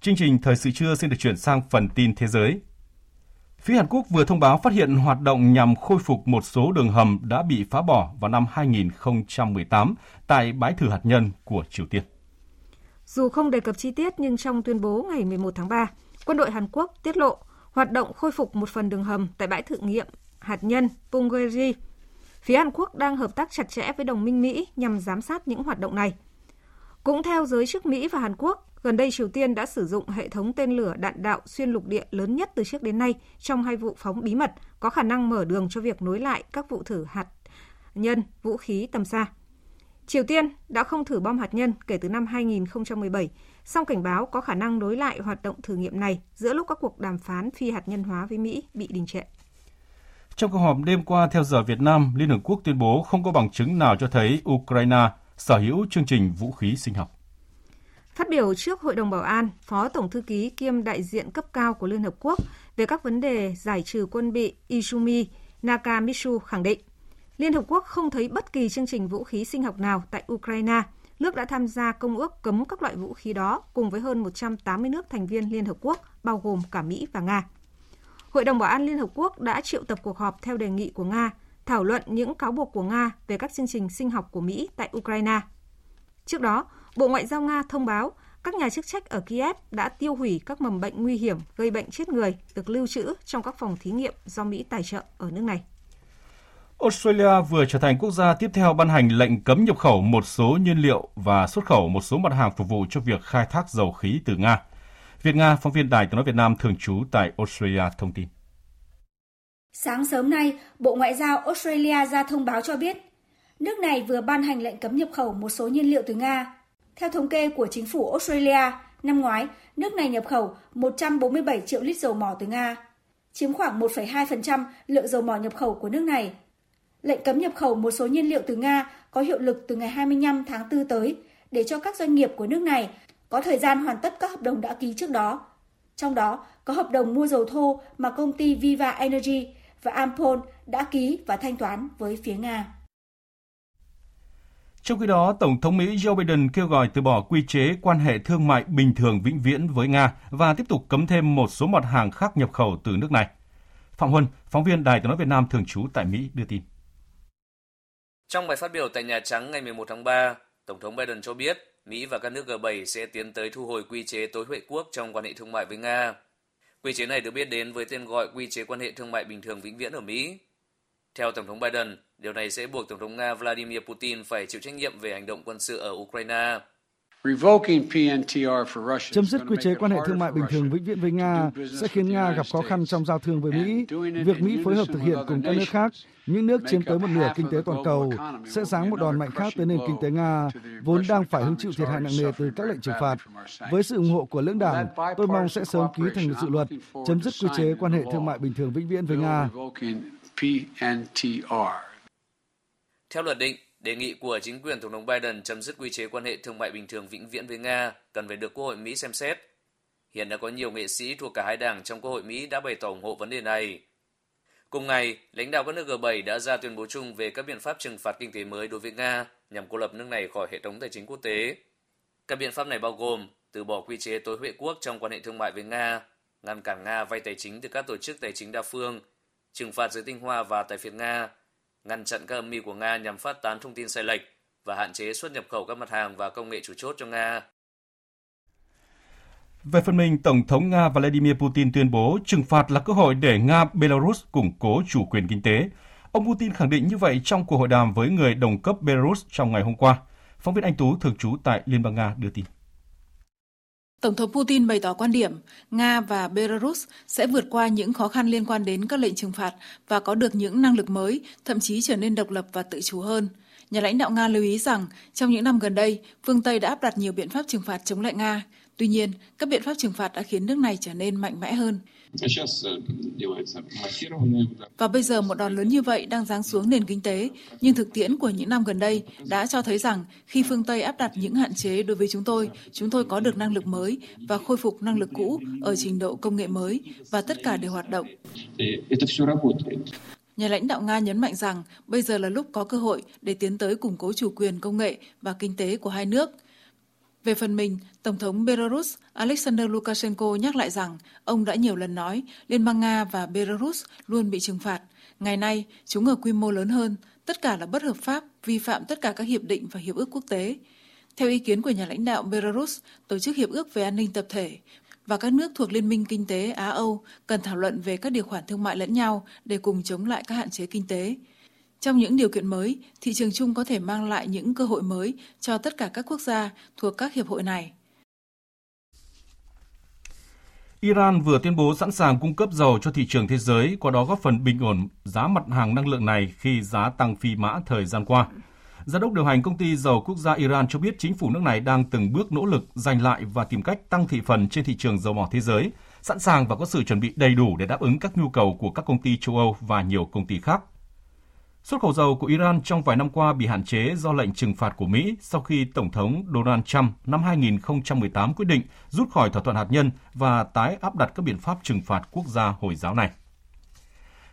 Chương trình Thời sự trưa xin được chuyển sang phần tin thế giới. Phía Hàn Quốc vừa thông báo phát hiện hoạt động nhằm khôi phục một số đường hầm đã bị phá bỏ vào năm 2018 tại bãi thử hạt nhân của Triều Tiên. Dù không đề cập chi tiết nhưng trong tuyên bố ngày 11 tháng 3, quân đội Hàn Quốc tiết lộ hoạt động khôi phục một phần đường hầm tại bãi thử nghiệm hạt nhân Punggye-ri. Phía Hàn Quốc đang hợp tác chặt chẽ với đồng minh Mỹ nhằm giám sát những hoạt động này. Cũng theo giới chức Mỹ và Hàn Quốc, gần đây Triều Tiên đã sử dụng hệ thống tên lửa đạn đạo xuyên lục địa lớn nhất từ trước đến nay trong hai vụ phóng bí mật, có khả năng mở đường cho việc nối lại các vụ thử hạt nhân, vũ khí tầm xa. Triều Tiên đã không thử bom hạt nhân kể từ năm 2017, song cảnh báo có khả năng nối lại hoạt động thử nghiệm này giữa lúc các cuộc đàm phán phi hạt nhân hóa với Mỹ bị đình trệ. Trong cuộc họp đêm qua theo giờ Việt Nam, Liên Hợp Quốc tuyên bố không có bằng chứng nào cho thấy Ukraine sở hữu chương trình vũ khí sinh học. Phát biểu trước Hội đồng Bảo an, Phó Tổng Thư ký kiêm đại diện cấp cao của Liên Hợp Quốc về các vấn đề giải trừ quân bị Izumi Nakamitsu khẳng định, Liên Hợp Quốc không thấy bất kỳ chương trình vũ khí sinh học nào tại Ukraine. Nước đã tham gia công ước cấm các loại vũ khí đó cùng với hơn 180 nước thành viên Liên Hợp Quốc, bao gồm cả Mỹ và Nga. Hội đồng Bảo an Liên Hợp Quốc đã triệu tập cuộc họp theo đề nghị của Nga, thảo luận những cáo buộc của Nga về các chương trình sinh học của Mỹ tại Ukraine. Trước đó, Bộ Ngoại giao Nga thông báo các nhà chức trách ở Kiev đã tiêu hủy các mầm bệnh nguy hiểm gây bệnh chết người được lưu trữ trong các phòng thí nghiệm do Mỹ tài trợ ở nước này. Australia vừa trở thành quốc gia tiếp theo ban hành lệnh cấm nhập khẩu một số nhiên liệu và xuất khẩu một số mặt hàng phục vụ cho việc khai thác dầu khí từ Nga. Việt Nga, phóng viên Đài tiếng nói Việt Nam thường trú tại Australia thông tin. Sáng sớm nay, Bộ Ngoại giao Australia ra thông báo cho biết, nước này vừa ban hành lệnh cấm nhập khẩu một số nhiên liệu từ Nga. Theo thống kê của chính phủ Australia, năm ngoái, nước này nhập khẩu 147 triệu lít dầu mỏ từ Nga, chiếm khoảng 1,2% lượng dầu mỏ nhập khẩu của nước này. Lệnh cấm nhập khẩu một số nhiên liệu từ Nga có hiệu lực từ ngày 25 tháng 4 tới để cho các doanh nghiệp của nước này có thời gian hoàn tất các hợp đồng đã ký trước đó. Trong đó có hợp đồng mua dầu thô mà công ty Viva Energy và Ampol đã ký và thanh toán với phía Nga. Trong khi đó, Tổng thống Mỹ Joe Biden kêu gọi từ bỏ quy chế quan hệ thương mại bình thường vĩnh viễn với Nga và tiếp tục cấm thêm một số mặt hàng khác nhập khẩu từ nước này. Phạm Huân, phóng viên Đài tiếng nói Việt Nam thường trú tại Mỹ đưa tin. Trong bài phát biểu tại Nhà Trắng ngày 11 tháng 3, Tổng thống Biden cho biết Mỹ và các nước G7 sẽ tiến tới thu hồi quy chế tối huệ quốc trong quan hệ thương mại với Nga. Quy chế này được biết đến với tên gọi Quy chế quan hệ thương mại bình thường vĩnh viễn ở Mỹ. Theo Tổng thống Biden, điều này sẽ buộc Tổng thống Nga Vladimir Putin phải chịu trách nhiệm về hành động quân sự ở Ukraine. Chấm dứt quy chế quan hệ thương mại bình thường vĩnh viễn với Nga sẽ khiến Nga gặp khó khăn trong giao thương với Mỹ. Việc Mỹ phối hợp thực hiện cùng các nước khác, những nước chiếm tới một nửa kinh tế toàn cầu, sẽ giáng một đòn mạnh khác tới nền kinh tế Nga, vốn đang phải hứng chịu thiệt hại nặng nề từ các lệnh trừng phạt. Với sự ủng hộ của lưỡng đảng, tôi mong sẽ sớm ký thành dự luật chấm dứt quy chế quan hệ thương mại bình thường vĩnh viễn với Nga. Theo luật định, đề nghị của chính quyền Tổng thống Biden chấm dứt quy chế quan hệ thương mại bình thường vĩnh viễn với Nga cần phải được Quốc hội Mỹ xem xét. Hiện đã có nhiều nghệ sĩ thuộc cả hai đảng trong Quốc hội Mỹ đã bày tỏ ủng hộ vấn đề này. Cùng ngày, lãnh đạo các nước G7 đã ra tuyên bố chung về các biện pháp trừng phạt kinh tế mới đối với Nga nhằm cô lập nước này khỏi hệ thống tài chính quốc tế. Các biện pháp này bao gồm từ bỏ quy chế tối huệ quốc trong quan hệ thương mại với Nga, ngăn cản Nga vay tài chính từ các tổ chức tài chính đa phương, trừng phạt giới tinh hoa và tài phiệt Nga, ngăn chặn các âm mưu của Nga nhằm phát tán thông tin sai lệch và hạn chế xuất nhập khẩu các mặt hàng và công nghệ chủ chốt cho Nga. Về phần mình, Tổng thống Nga Vladimir Putin tuyên bố trừng phạt là cơ hội để Nga Belarus củng cố chủ quyền kinh tế. Ông Putin khẳng định như vậy trong cuộc hội đàm với người đồng cấp Belarus trong ngày hôm qua. Phóng viên Anh Tú thường trú tại Liên bang Nga đưa tin. Tổng thống Putin bày tỏ quan điểm Nga và Belarus sẽ vượt qua những khó khăn liên quan đến các lệnh trừng phạt và có được những năng lực mới, thậm chí trở nên độc lập và tự chủ hơn. Nhà lãnh đạo Nga lưu ý rằng trong những năm gần đây, phương Tây đã áp đặt nhiều biện pháp trừng phạt chống lại Nga. Tuy nhiên, các biện pháp trừng phạt đã khiến nước này trở nên mạnh mẽ hơn. Và bây giờ một đòn lớn như vậy đang giáng xuống nền kinh tế, nhưng thực tiễn của những năm gần đây đã cho thấy rằng khi phương Tây áp đặt những hạn chế đối với chúng tôi, chúng tôi có được năng lực mới và khôi phục năng lực cũ ở trình độ công nghệ mới và tất cả đều hoạt động. Nhà lãnh đạo Nga nhấn mạnh rằng bây giờ là lúc có cơ hội để tiến tới củng cố chủ quyền công nghệ và kinh tế của hai nước – về phần mình, Tổng thống Belarus Alexander Lukashenko nhắc lại rằng ông đã nhiều lần nói Liên bang Nga và Belarus luôn bị trừng phạt. Ngày nay, chúng ở quy mô lớn hơn, tất cả là bất hợp pháp, vi phạm tất cả các hiệp định và hiệp ước quốc tế. Theo ý kiến của nhà lãnh đạo Belarus, Tổ chức Hiệp ước về an ninh tập thể và các nước thuộc Liên minh Kinh tế Á-Âu cần thảo luận về các điều khoản thương mại lẫn nhau để cùng chống lại các hạn chế kinh tế. Trong những điều kiện mới, thị trường chung có thể mang lại những cơ hội mới cho tất cả các quốc gia thuộc các hiệp hội này. Iran vừa tuyên bố sẵn sàng cung cấp dầu cho thị trường thế giới, qua đó góp phần bình ổn giá mặt hàng năng lượng này khi giá tăng phi mã thời gian qua. Giám đốc điều hành công ty dầu quốc gia Iran cho biết chính phủ nước này đang từng bước nỗ lực giành lại và tìm cách tăng thị phần trên thị trường dầu mỏ thế giới, sẵn sàng và có sự chuẩn bị đầy đủ để đáp ứng các nhu cầu của các công ty châu Âu và nhiều công ty khác. Xuất khẩu dầu của Iran trong vài năm qua bị hạn chế do lệnh trừng phạt của Mỹ sau khi Tổng thống Donald Trump năm 2018 quyết định rút khỏi thỏa thuận hạt nhân và tái áp đặt các biện pháp trừng phạt quốc gia Hồi giáo này.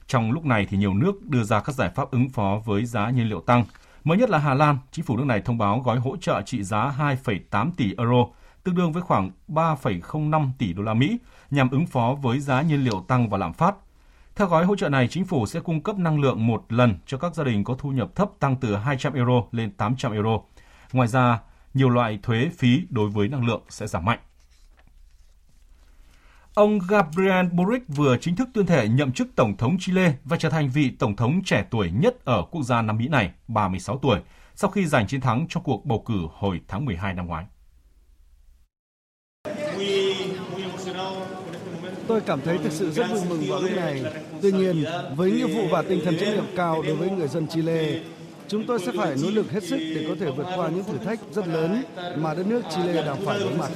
Trong lúc này thì nhiều nước đưa ra các giải pháp ứng phó với giá nhiên liệu tăng. Mới nhất là Hà Lan, chính phủ nước này thông báo gói hỗ trợ trị giá 2,8 tỷ euro, tương đương với khoảng 3,05 tỷ đô la Mỹ nhằm ứng phó với giá nhiên liệu tăng và lạm phát theo gói hỗ trợ này, chính phủ sẽ cung cấp năng lượng một lần cho các gia đình có thu nhập thấp tăng từ 200 euro lên 800 euro. Ngoài ra, nhiều loại thuế phí đối với năng lượng sẽ giảm mạnh. Ông Gabriel Boric vừa chính thức tuyên thệ nhậm chức Tổng thống Chile và trở thành vị Tổng thống trẻ tuổi nhất ở quốc gia Nam Mỹ này, 36 tuổi, sau khi giành chiến thắng trong cuộc bầu cử hồi tháng 12 năm ngoái. Tôi cảm thấy thực sự rất vui mừng vào lúc này. Tuy nhiên, với nghĩa vụ và tinh thần trách nhiệm cao đối với người dân Chile, chúng tôi sẽ phải nỗ lực hết sức để có thể vượt qua những thử thách rất lớn mà đất nước Chile đang phải đối mặt.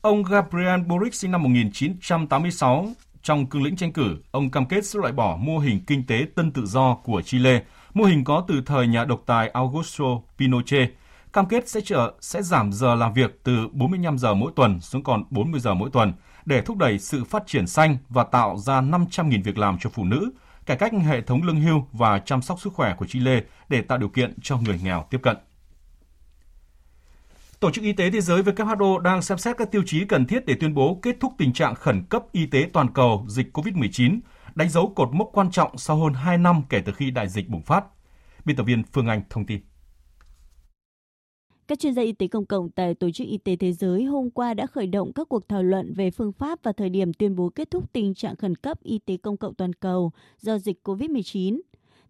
Ông Gabriel Boric sinh năm 1986, trong cương lĩnh tranh cử, ông cam kết sẽ loại bỏ mô hình kinh tế tân tự do của Chile, mô hình có từ thời nhà độc tài Augusto Pinochet, cam kết sẽ trở, sẽ giảm giờ làm việc từ 45 giờ mỗi tuần xuống còn 40 giờ mỗi tuần để thúc đẩy sự phát triển xanh và tạo ra 500.000 việc làm cho phụ nữ, cải cách hệ thống lương hưu và chăm sóc sức khỏe của Chile để tạo điều kiện cho người nghèo tiếp cận. Tổ chức Y tế Thế giới WHO đang xem xét các tiêu chí cần thiết để tuyên bố kết thúc tình trạng khẩn cấp y tế toàn cầu dịch COVID-19, đánh dấu cột mốc quan trọng sau hơn 2 năm kể từ khi đại dịch bùng phát. Biên tập viên Phương Anh thông tin. Các chuyên gia y tế công cộng tại Tổ chức Y tế Thế giới hôm qua đã khởi động các cuộc thảo luận về phương pháp và thời điểm tuyên bố kết thúc tình trạng khẩn cấp y tế công cộng toàn cầu do dịch COVID-19.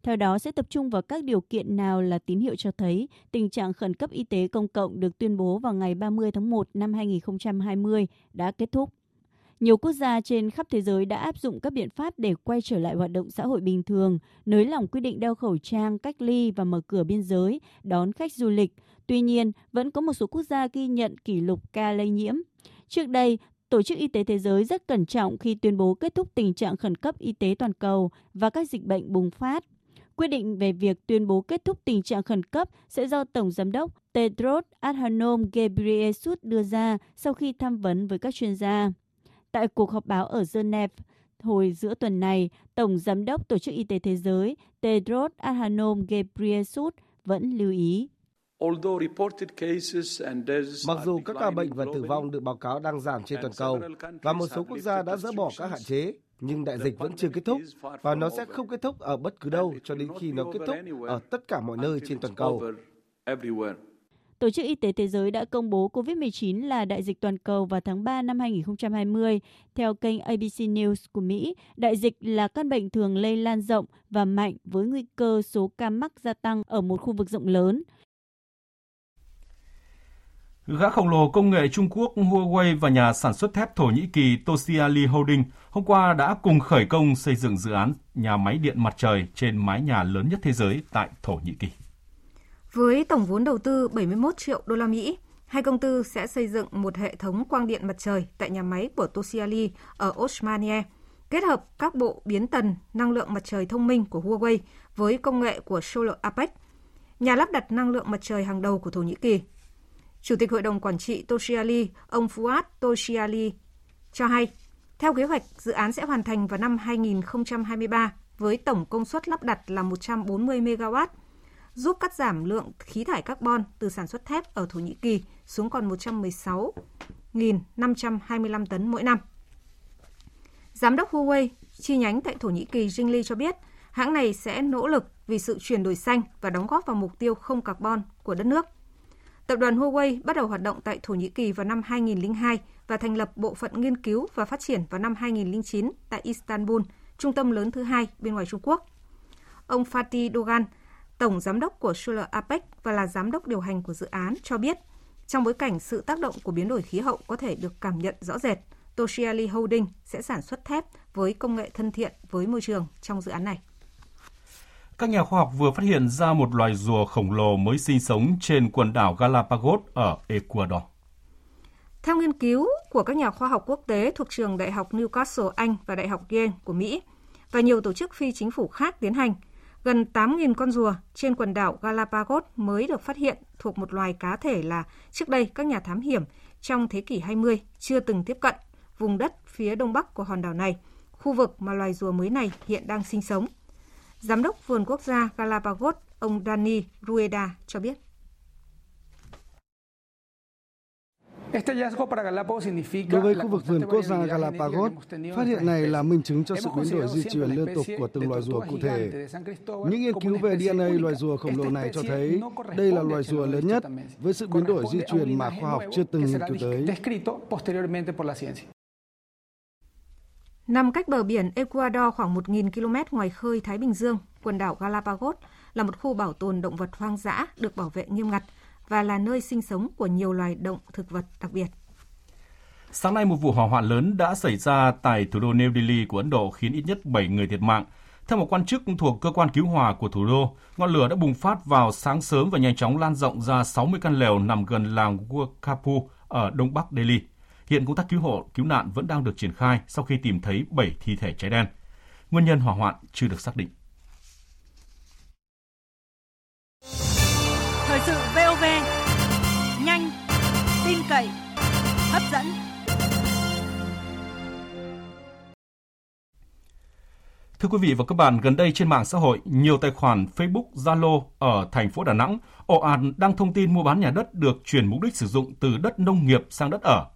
Theo đó sẽ tập trung vào các điều kiện nào là tín hiệu cho thấy tình trạng khẩn cấp y tế công cộng được tuyên bố vào ngày 30 tháng 1 năm 2020 đã kết thúc. Nhiều quốc gia trên khắp thế giới đã áp dụng các biện pháp để quay trở lại hoạt động xã hội bình thường, nới lỏng quy định đeo khẩu trang, cách ly và mở cửa biên giới, đón khách du lịch. Tuy nhiên, vẫn có một số quốc gia ghi nhận kỷ lục ca lây nhiễm. Trước đây, Tổ chức Y tế Thế giới rất cẩn trọng khi tuyên bố kết thúc tình trạng khẩn cấp y tế toàn cầu và các dịch bệnh bùng phát. Quyết định về việc tuyên bố kết thúc tình trạng khẩn cấp sẽ do Tổng Giám đốc Tedros Adhanom Ghebreyesus đưa ra sau khi tham vấn với các chuyên gia. Tại cuộc họp báo ở Geneva hồi giữa tuần này, Tổng Giám đốc Tổ chức Y tế Thế giới Tedros Adhanom Ghebreyesus vẫn lưu ý. Mặc dù các ca bệnh và tử vong được báo cáo đang giảm trên toàn cầu và một số quốc gia đã dỡ bỏ các hạn chế, nhưng đại dịch vẫn chưa kết thúc và nó sẽ không kết thúc ở bất cứ đâu cho đến khi nó kết thúc ở tất cả mọi nơi trên toàn cầu. Tổ chức Y tế Thế giới đã công bố COVID-19 là đại dịch toàn cầu vào tháng 3 năm 2020. Theo kênh ABC News của Mỹ, đại dịch là căn bệnh thường lây lan rộng và mạnh với nguy cơ số ca mắc gia tăng ở một khu vực rộng lớn. Gã khổng lồ công nghệ Trung Quốc Huawei và nhà sản xuất thép Thổ Nhĩ Kỳ Tosiali Holding hôm qua đã cùng khởi công xây dựng dự án nhà máy điện mặt trời trên mái nhà lớn nhất thế giới tại Thổ Nhĩ Kỳ. Với tổng vốn đầu tư 71 triệu đô la Mỹ, hai công ty sẽ xây dựng một hệ thống quang điện mặt trời tại nhà máy của Tosiali ở Osmania, kết hợp các bộ biến tần năng lượng mặt trời thông minh của Huawei với công nghệ của Solar Apex, nhà lắp đặt năng lượng mặt trời hàng đầu của Thổ Nhĩ Kỳ. Chủ tịch Hội đồng Quản trị Toshiali, ông Fuad Toshiali, cho hay, theo kế hoạch, dự án sẽ hoàn thành vào năm 2023 với tổng công suất lắp đặt là 140 MW, giúp cắt giảm lượng khí thải carbon từ sản xuất thép ở Thổ Nhĩ Kỳ xuống còn 116.525 tấn mỗi năm. Giám đốc Huawei chi nhánh tại Thổ Nhĩ Kỳ Jingli cho biết, hãng này sẽ nỗ lực vì sự chuyển đổi xanh và đóng góp vào mục tiêu không carbon của đất nước – Tập đoàn Huawei bắt đầu hoạt động tại Thổ Nhĩ Kỳ vào năm 2002 và thành lập bộ phận nghiên cứu và phát triển vào năm 2009 tại Istanbul, trung tâm lớn thứ hai bên ngoài Trung Quốc. Ông Fatih Dogan, tổng giám đốc của Solar Apex và là giám đốc điều hành của dự án cho biết, trong bối cảnh sự tác động của biến đổi khí hậu có thể được cảm nhận rõ rệt, Toshiali Holding sẽ sản xuất thép với công nghệ thân thiện với môi trường trong dự án này các nhà khoa học vừa phát hiện ra một loài rùa khổng lồ mới sinh sống trên quần đảo Galapagos ở Ecuador. Theo nghiên cứu của các nhà khoa học quốc tế thuộc trường Đại học Newcastle Anh và Đại học Yale của Mỹ và nhiều tổ chức phi chính phủ khác tiến hành, gần 8.000 con rùa trên quần đảo Galapagos mới được phát hiện thuộc một loài cá thể là trước đây các nhà thám hiểm trong thế kỷ 20 chưa từng tiếp cận vùng đất phía đông bắc của hòn đảo này, khu vực mà loài rùa mới này hiện đang sinh sống. Giám đốc Vườn Quốc gia Galapagos, ông Dani Rueda cho biết. Đối với khu vực vườn quốc gia Galapagos, phát hiện này là minh chứng cho sự biến đổi di truyền liên tục của từng loài rùa cụ thể. Những nghiên cứu về DNA loài rùa khổng lồ này cho thấy đây là loài rùa lớn nhất với sự biến đổi di truyền mà khoa học chưa từng nghiên cứu tới. Nằm cách bờ biển Ecuador khoảng 1.000 km ngoài khơi Thái Bình Dương, quần đảo Galapagos là một khu bảo tồn động vật hoang dã được bảo vệ nghiêm ngặt và là nơi sinh sống của nhiều loài động thực vật đặc biệt. Sáng nay một vụ hỏa hoạn lớn đã xảy ra tại thủ đô New Delhi của Ấn Độ khiến ít nhất 7 người thiệt mạng. Theo một quan chức thuộc cơ quan cứu hỏa của thủ đô, ngọn lửa đã bùng phát vào sáng sớm và nhanh chóng lan rộng ra 60 căn lều nằm gần làng Wakapu ở đông bắc Delhi. Hiện công tác cứu hộ, cứu nạn vẫn đang được triển khai sau khi tìm thấy 7 thi thể cháy đen. Nguyên nhân hỏa hoạn chưa được xác định. Thời sự VOV, nhanh, tin cậy, hấp dẫn. Thưa quý vị và các bạn, gần đây trên mạng xã hội, nhiều tài khoản Facebook, Zalo ở thành phố Đà Nẵng ồ ạt đăng thông tin mua bán nhà đất được chuyển mục đích sử dụng từ đất nông nghiệp sang đất ở.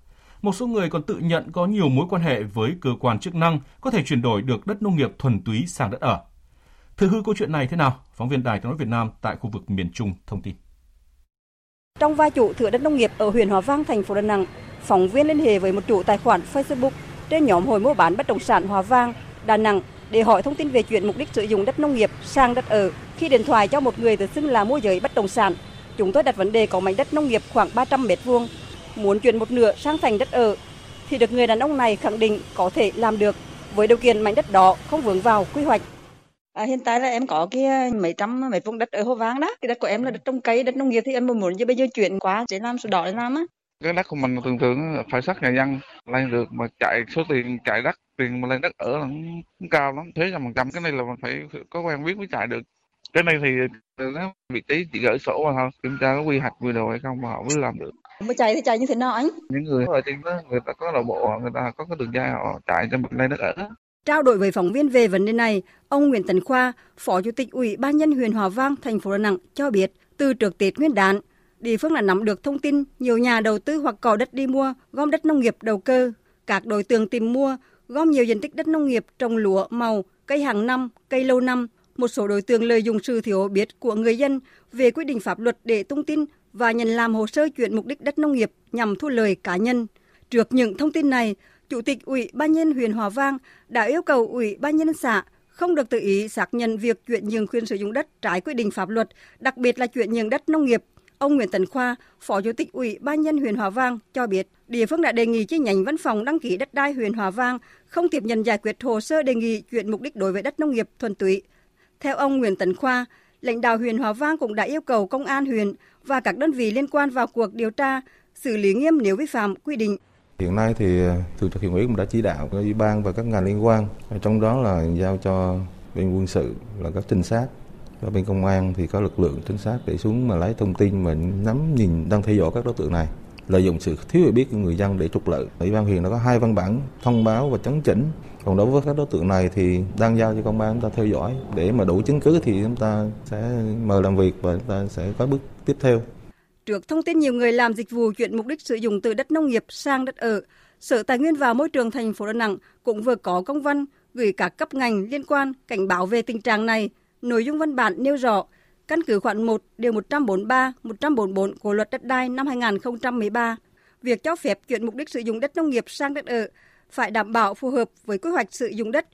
Một số người còn tự nhận có nhiều mối quan hệ với cơ quan chức năng có thể chuyển đổi được đất nông nghiệp thuần túy sang đất ở. Thực hư câu chuyện này thế nào? Phóng viên Đài tiếng nói Việt Nam tại khu vực miền Trung thông tin. Trong vai chủ thửa đất nông nghiệp ở huyện Hòa Vang, thành phố Đà Nẵng, phóng viên liên hệ với một chủ tài khoản Facebook trên nhóm hội mua bán bất động sản Hòa Vang, Đà Nẵng để hỏi thông tin về chuyện mục đích sử dụng đất nông nghiệp sang đất ở. Khi điện thoại cho một người tự xưng là môi giới bất động sản, chúng tôi đặt vấn đề có mảnh đất nông nghiệp khoảng 300 mét vuông muốn chuyển một nửa sang thành đất ở thì được người đàn ông này khẳng định có thể làm được với điều kiện mảnh đất đó không vướng vào quy hoạch. À, hiện tại là em có cái mấy trăm mấy vùng đất ở Hồ Vang đó. Cái đất của em là đất trồng cây, đất nông nghiệp thì em muốn cho bây giờ chuyển qua để làm sổ đỏ để làm á. Cái đất của mình thường thường phải xác nhà dân lên được mà chạy số tiền chạy đất tiền mà lên đất ở là cũng cao lắm thuế trăm phần trăm cái này là mình phải có quen biết mới chạy được cái này thì nó vị trí chỉ gửi sổ mà thôi kiểm tra có quy hoạch quy đồ hay không mà họ mới làm được mà chạy thì chạy như thế nào anh những người ở trên đó người ta có nội bộ người ta có cái đường dây họ chạy trên mặt này đất ở Trao đổi với phóng viên về vấn đề này, ông Nguyễn Tấn Khoa, Phó Chủ tịch Ủy ban nhân huyện Hòa Vang, thành phố Đà Nẵng cho biết, từ trước Tết Nguyên đán, địa phương đã nắm được thông tin nhiều nhà đầu tư hoặc có đất đi mua, gom đất nông nghiệp đầu cơ. Các đối tượng tìm mua, gom nhiều diện tích đất nông nghiệp trồng lúa, màu, cây hàng năm, cây lâu năm. Một số đối tượng lợi dụng sự thiếu biết của người dân về quy định pháp luật để tung tin và nhận làm hồ sơ chuyển mục đích đất nông nghiệp nhằm thu lời cá nhân. Trước những thông tin này, Chủ tịch Ủy ban nhân huyện Hòa Vang đã yêu cầu Ủy ban nhân xã không được tự ý xác nhận việc chuyển nhượng quyền sử dụng đất trái quy định pháp luật, đặc biệt là chuyển nhượng đất nông nghiệp. Ông Nguyễn Tấn Khoa, Phó Chủ tịch Ủy ban nhân huyện Hòa Vang cho biết, địa phương đã đề nghị chi nhánh văn phòng đăng ký đất đai huyện Hòa Vang không tiếp nhận giải quyết hồ sơ đề nghị chuyển mục đích đối với đất nông nghiệp thuần túy. Theo ông Nguyễn Tấn Khoa, lãnh đạo huyện Hòa Vang cũng đã yêu cầu công an huyện và các đơn vị liên quan vào cuộc điều tra, xử lý nghiêm nếu vi phạm quy định. Hiện nay thì ờ, thường trực huyện ủy cũng đã chỉ đạo các ủy ban và các ngành liên quan, ờ, trong đó là giao cho bên quân sự là các trinh sát và bên công an thì có lực lượng trinh sát để xuống mà lấy thông tin mà nắm nhìn đang theo dõi các đối tượng này lợi dụng sự thiếu hiểu biết của người dân để trục lợi. Ủy ban huyện đã có hai văn bản thông báo và chấn chỉnh. Còn đối với các đối tượng này thì đang giao cho công an chúng ta theo dõi để mà đủ chứng cứ thì chúng ta sẽ mời làm việc và chúng ta sẽ có bước tiếp theo. Trước thông tin nhiều người làm dịch vụ chuyển mục đích sử dụng từ đất nông nghiệp sang đất ở, Sở Tài nguyên và Môi trường thành phố Đà Nẵng cũng vừa có công văn gửi các cấp ngành liên quan cảnh báo về tình trạng này. Nội dung văn bản nêu rõ, căn cứ khoản 1 điều 143, 144 của luật đất đai năm 2013, việc cho phép chuyển mục đích sử dụng đất nông nghiệp sang đất ở phải đảm bảo phù hợp với quy hoạch sử dụng đất,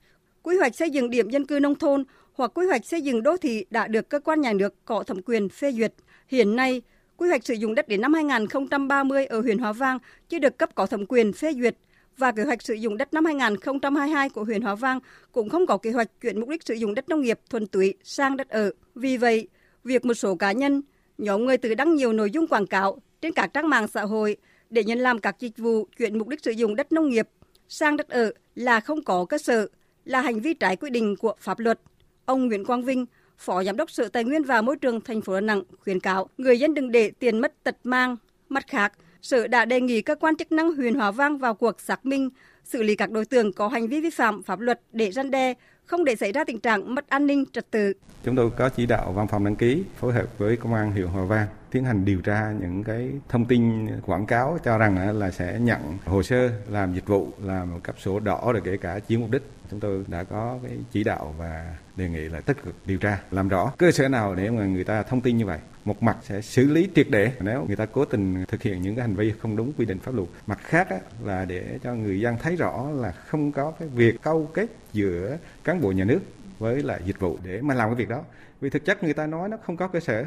quy hoạch xây dựng điểm dân cư nông thôn hoặc quy hoạch xây dựng đô thị đã được cơ quan nhà nước có thẩm quyền phê duyệt. Hiện nay, quy hoạch sử dụng đất đến năm 2030 ở huyện Hòa Vang chưa được cấp có thẩm quyền phê duyệt và kế hoạch sử dụng đất năm 2022 của huyện Hòa Vang cũng không có kế hoạch chuyển mục đích sử dụng đất nông nghiệp thuần túy sang đất ở. Vì vậy, việc một số cá nhân, nhóm người tự đăng nhiều nội dung quảng cáo trên các trang mạng xã hội để nhận làm các dịch vụ chuyển mục đích sử dụng đất nông nghiệp sang đất ở là không có cơ sở, là hành vi trái quy định của pháp luật. Ông Nguyễn Quang Vinh, Phó Giám đốc Sở Tài nguyên và Môi trường thành phố Đà Nẵng khuyến cáo người dân đừng để tiền mất tật mang. Mặt khác, Sở đã đề nghị cơ quan chức năng huyện Hòa Vang vào cuộc xác minh, xử lý các đối tượng có hành vi vi phạm pháp luật để răn đe, không để xảy ra tình trạng mất an ninh trật tự. Chúng tôi có chỉ đạo văn phòng đăng ký phối hợp với công an huyện Hòa Vang tiến hành điều tra những cái thông tin, quảng cáo cho rằng là sẽ nhận hồ sơ làm dịch vụ, làm cấp sổ đỏ rồi kể cả chiếm mục đích. Chúng tôi đã có cái chỉ đạo và đề nghị là tích cực điều tra, làm rõ cơ sở nào để mà người ta thông tin như vậy. Một mặt sẽ xử lý triệt để, nếu người ta cố tình thực hiện những cái hành vi không đúng quy định pháp luật. Mặt khác là để cho người dân thấy rõ là không có cái việc câu kết giữa cán bộ nhà nước với lại dịch vụ để mà làm cái việc đó. Vì thực chất người ta nói nó không có cơ sở.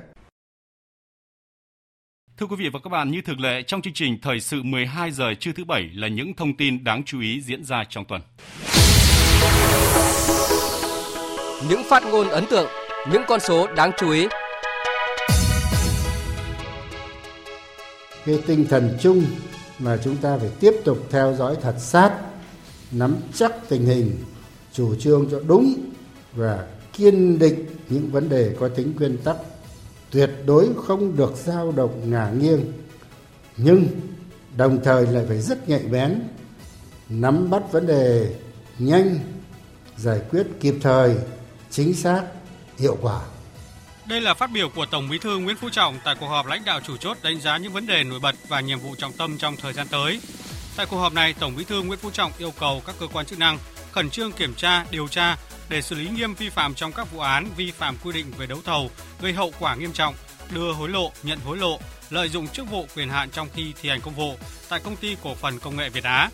Thưa quý vị và các bạn, như thường lệ trong chương trình Thời sự 12 giờ trưa thứ bảy là những thông tin đáng chú ý diễn ra trong tuần. Những phát ngôn ấn tượng, những con số đáng chú ý. Cái tinh thần chung mà chúng ta phải tiếp tục theo dõi thật sát, nắm chắc tình hình, chủ trương cho đúng và kiên định những vấn đề có tính nguyên tắc tuyệt đối không được dao động ngả nghiêng nhưng đồng thời lại phải rất nhạy bén nắm bắt vấn đề nhanh giải quyết kịp thời chính xác hiệu quả đây là phát biểu của Tổng Bí thư Nguyễn Phú Trọng tại cuộc họp lãnh đạo chủ chốt đánh giá những vấn đề nổi bật và nhiệm vụ trọng tâm trong thời gian tới. Tại cuộc họp này, Tổng Bí thư Nguyễn Phú Trọng yêu cầu các cơ quan chức năng khẩn trương kiểm tra, điều tra để xử lý nghiêm vi phạm trong các vụ án vi phạm quy định về đấu thầu gây hậu quả nghiêm trọng, đưa hối lộ, nhận hối lộ, lợi dụng chức vụ quyền hạn trong khi thi hành công vụ tại công ty cổ phần công nghệ Việt Á.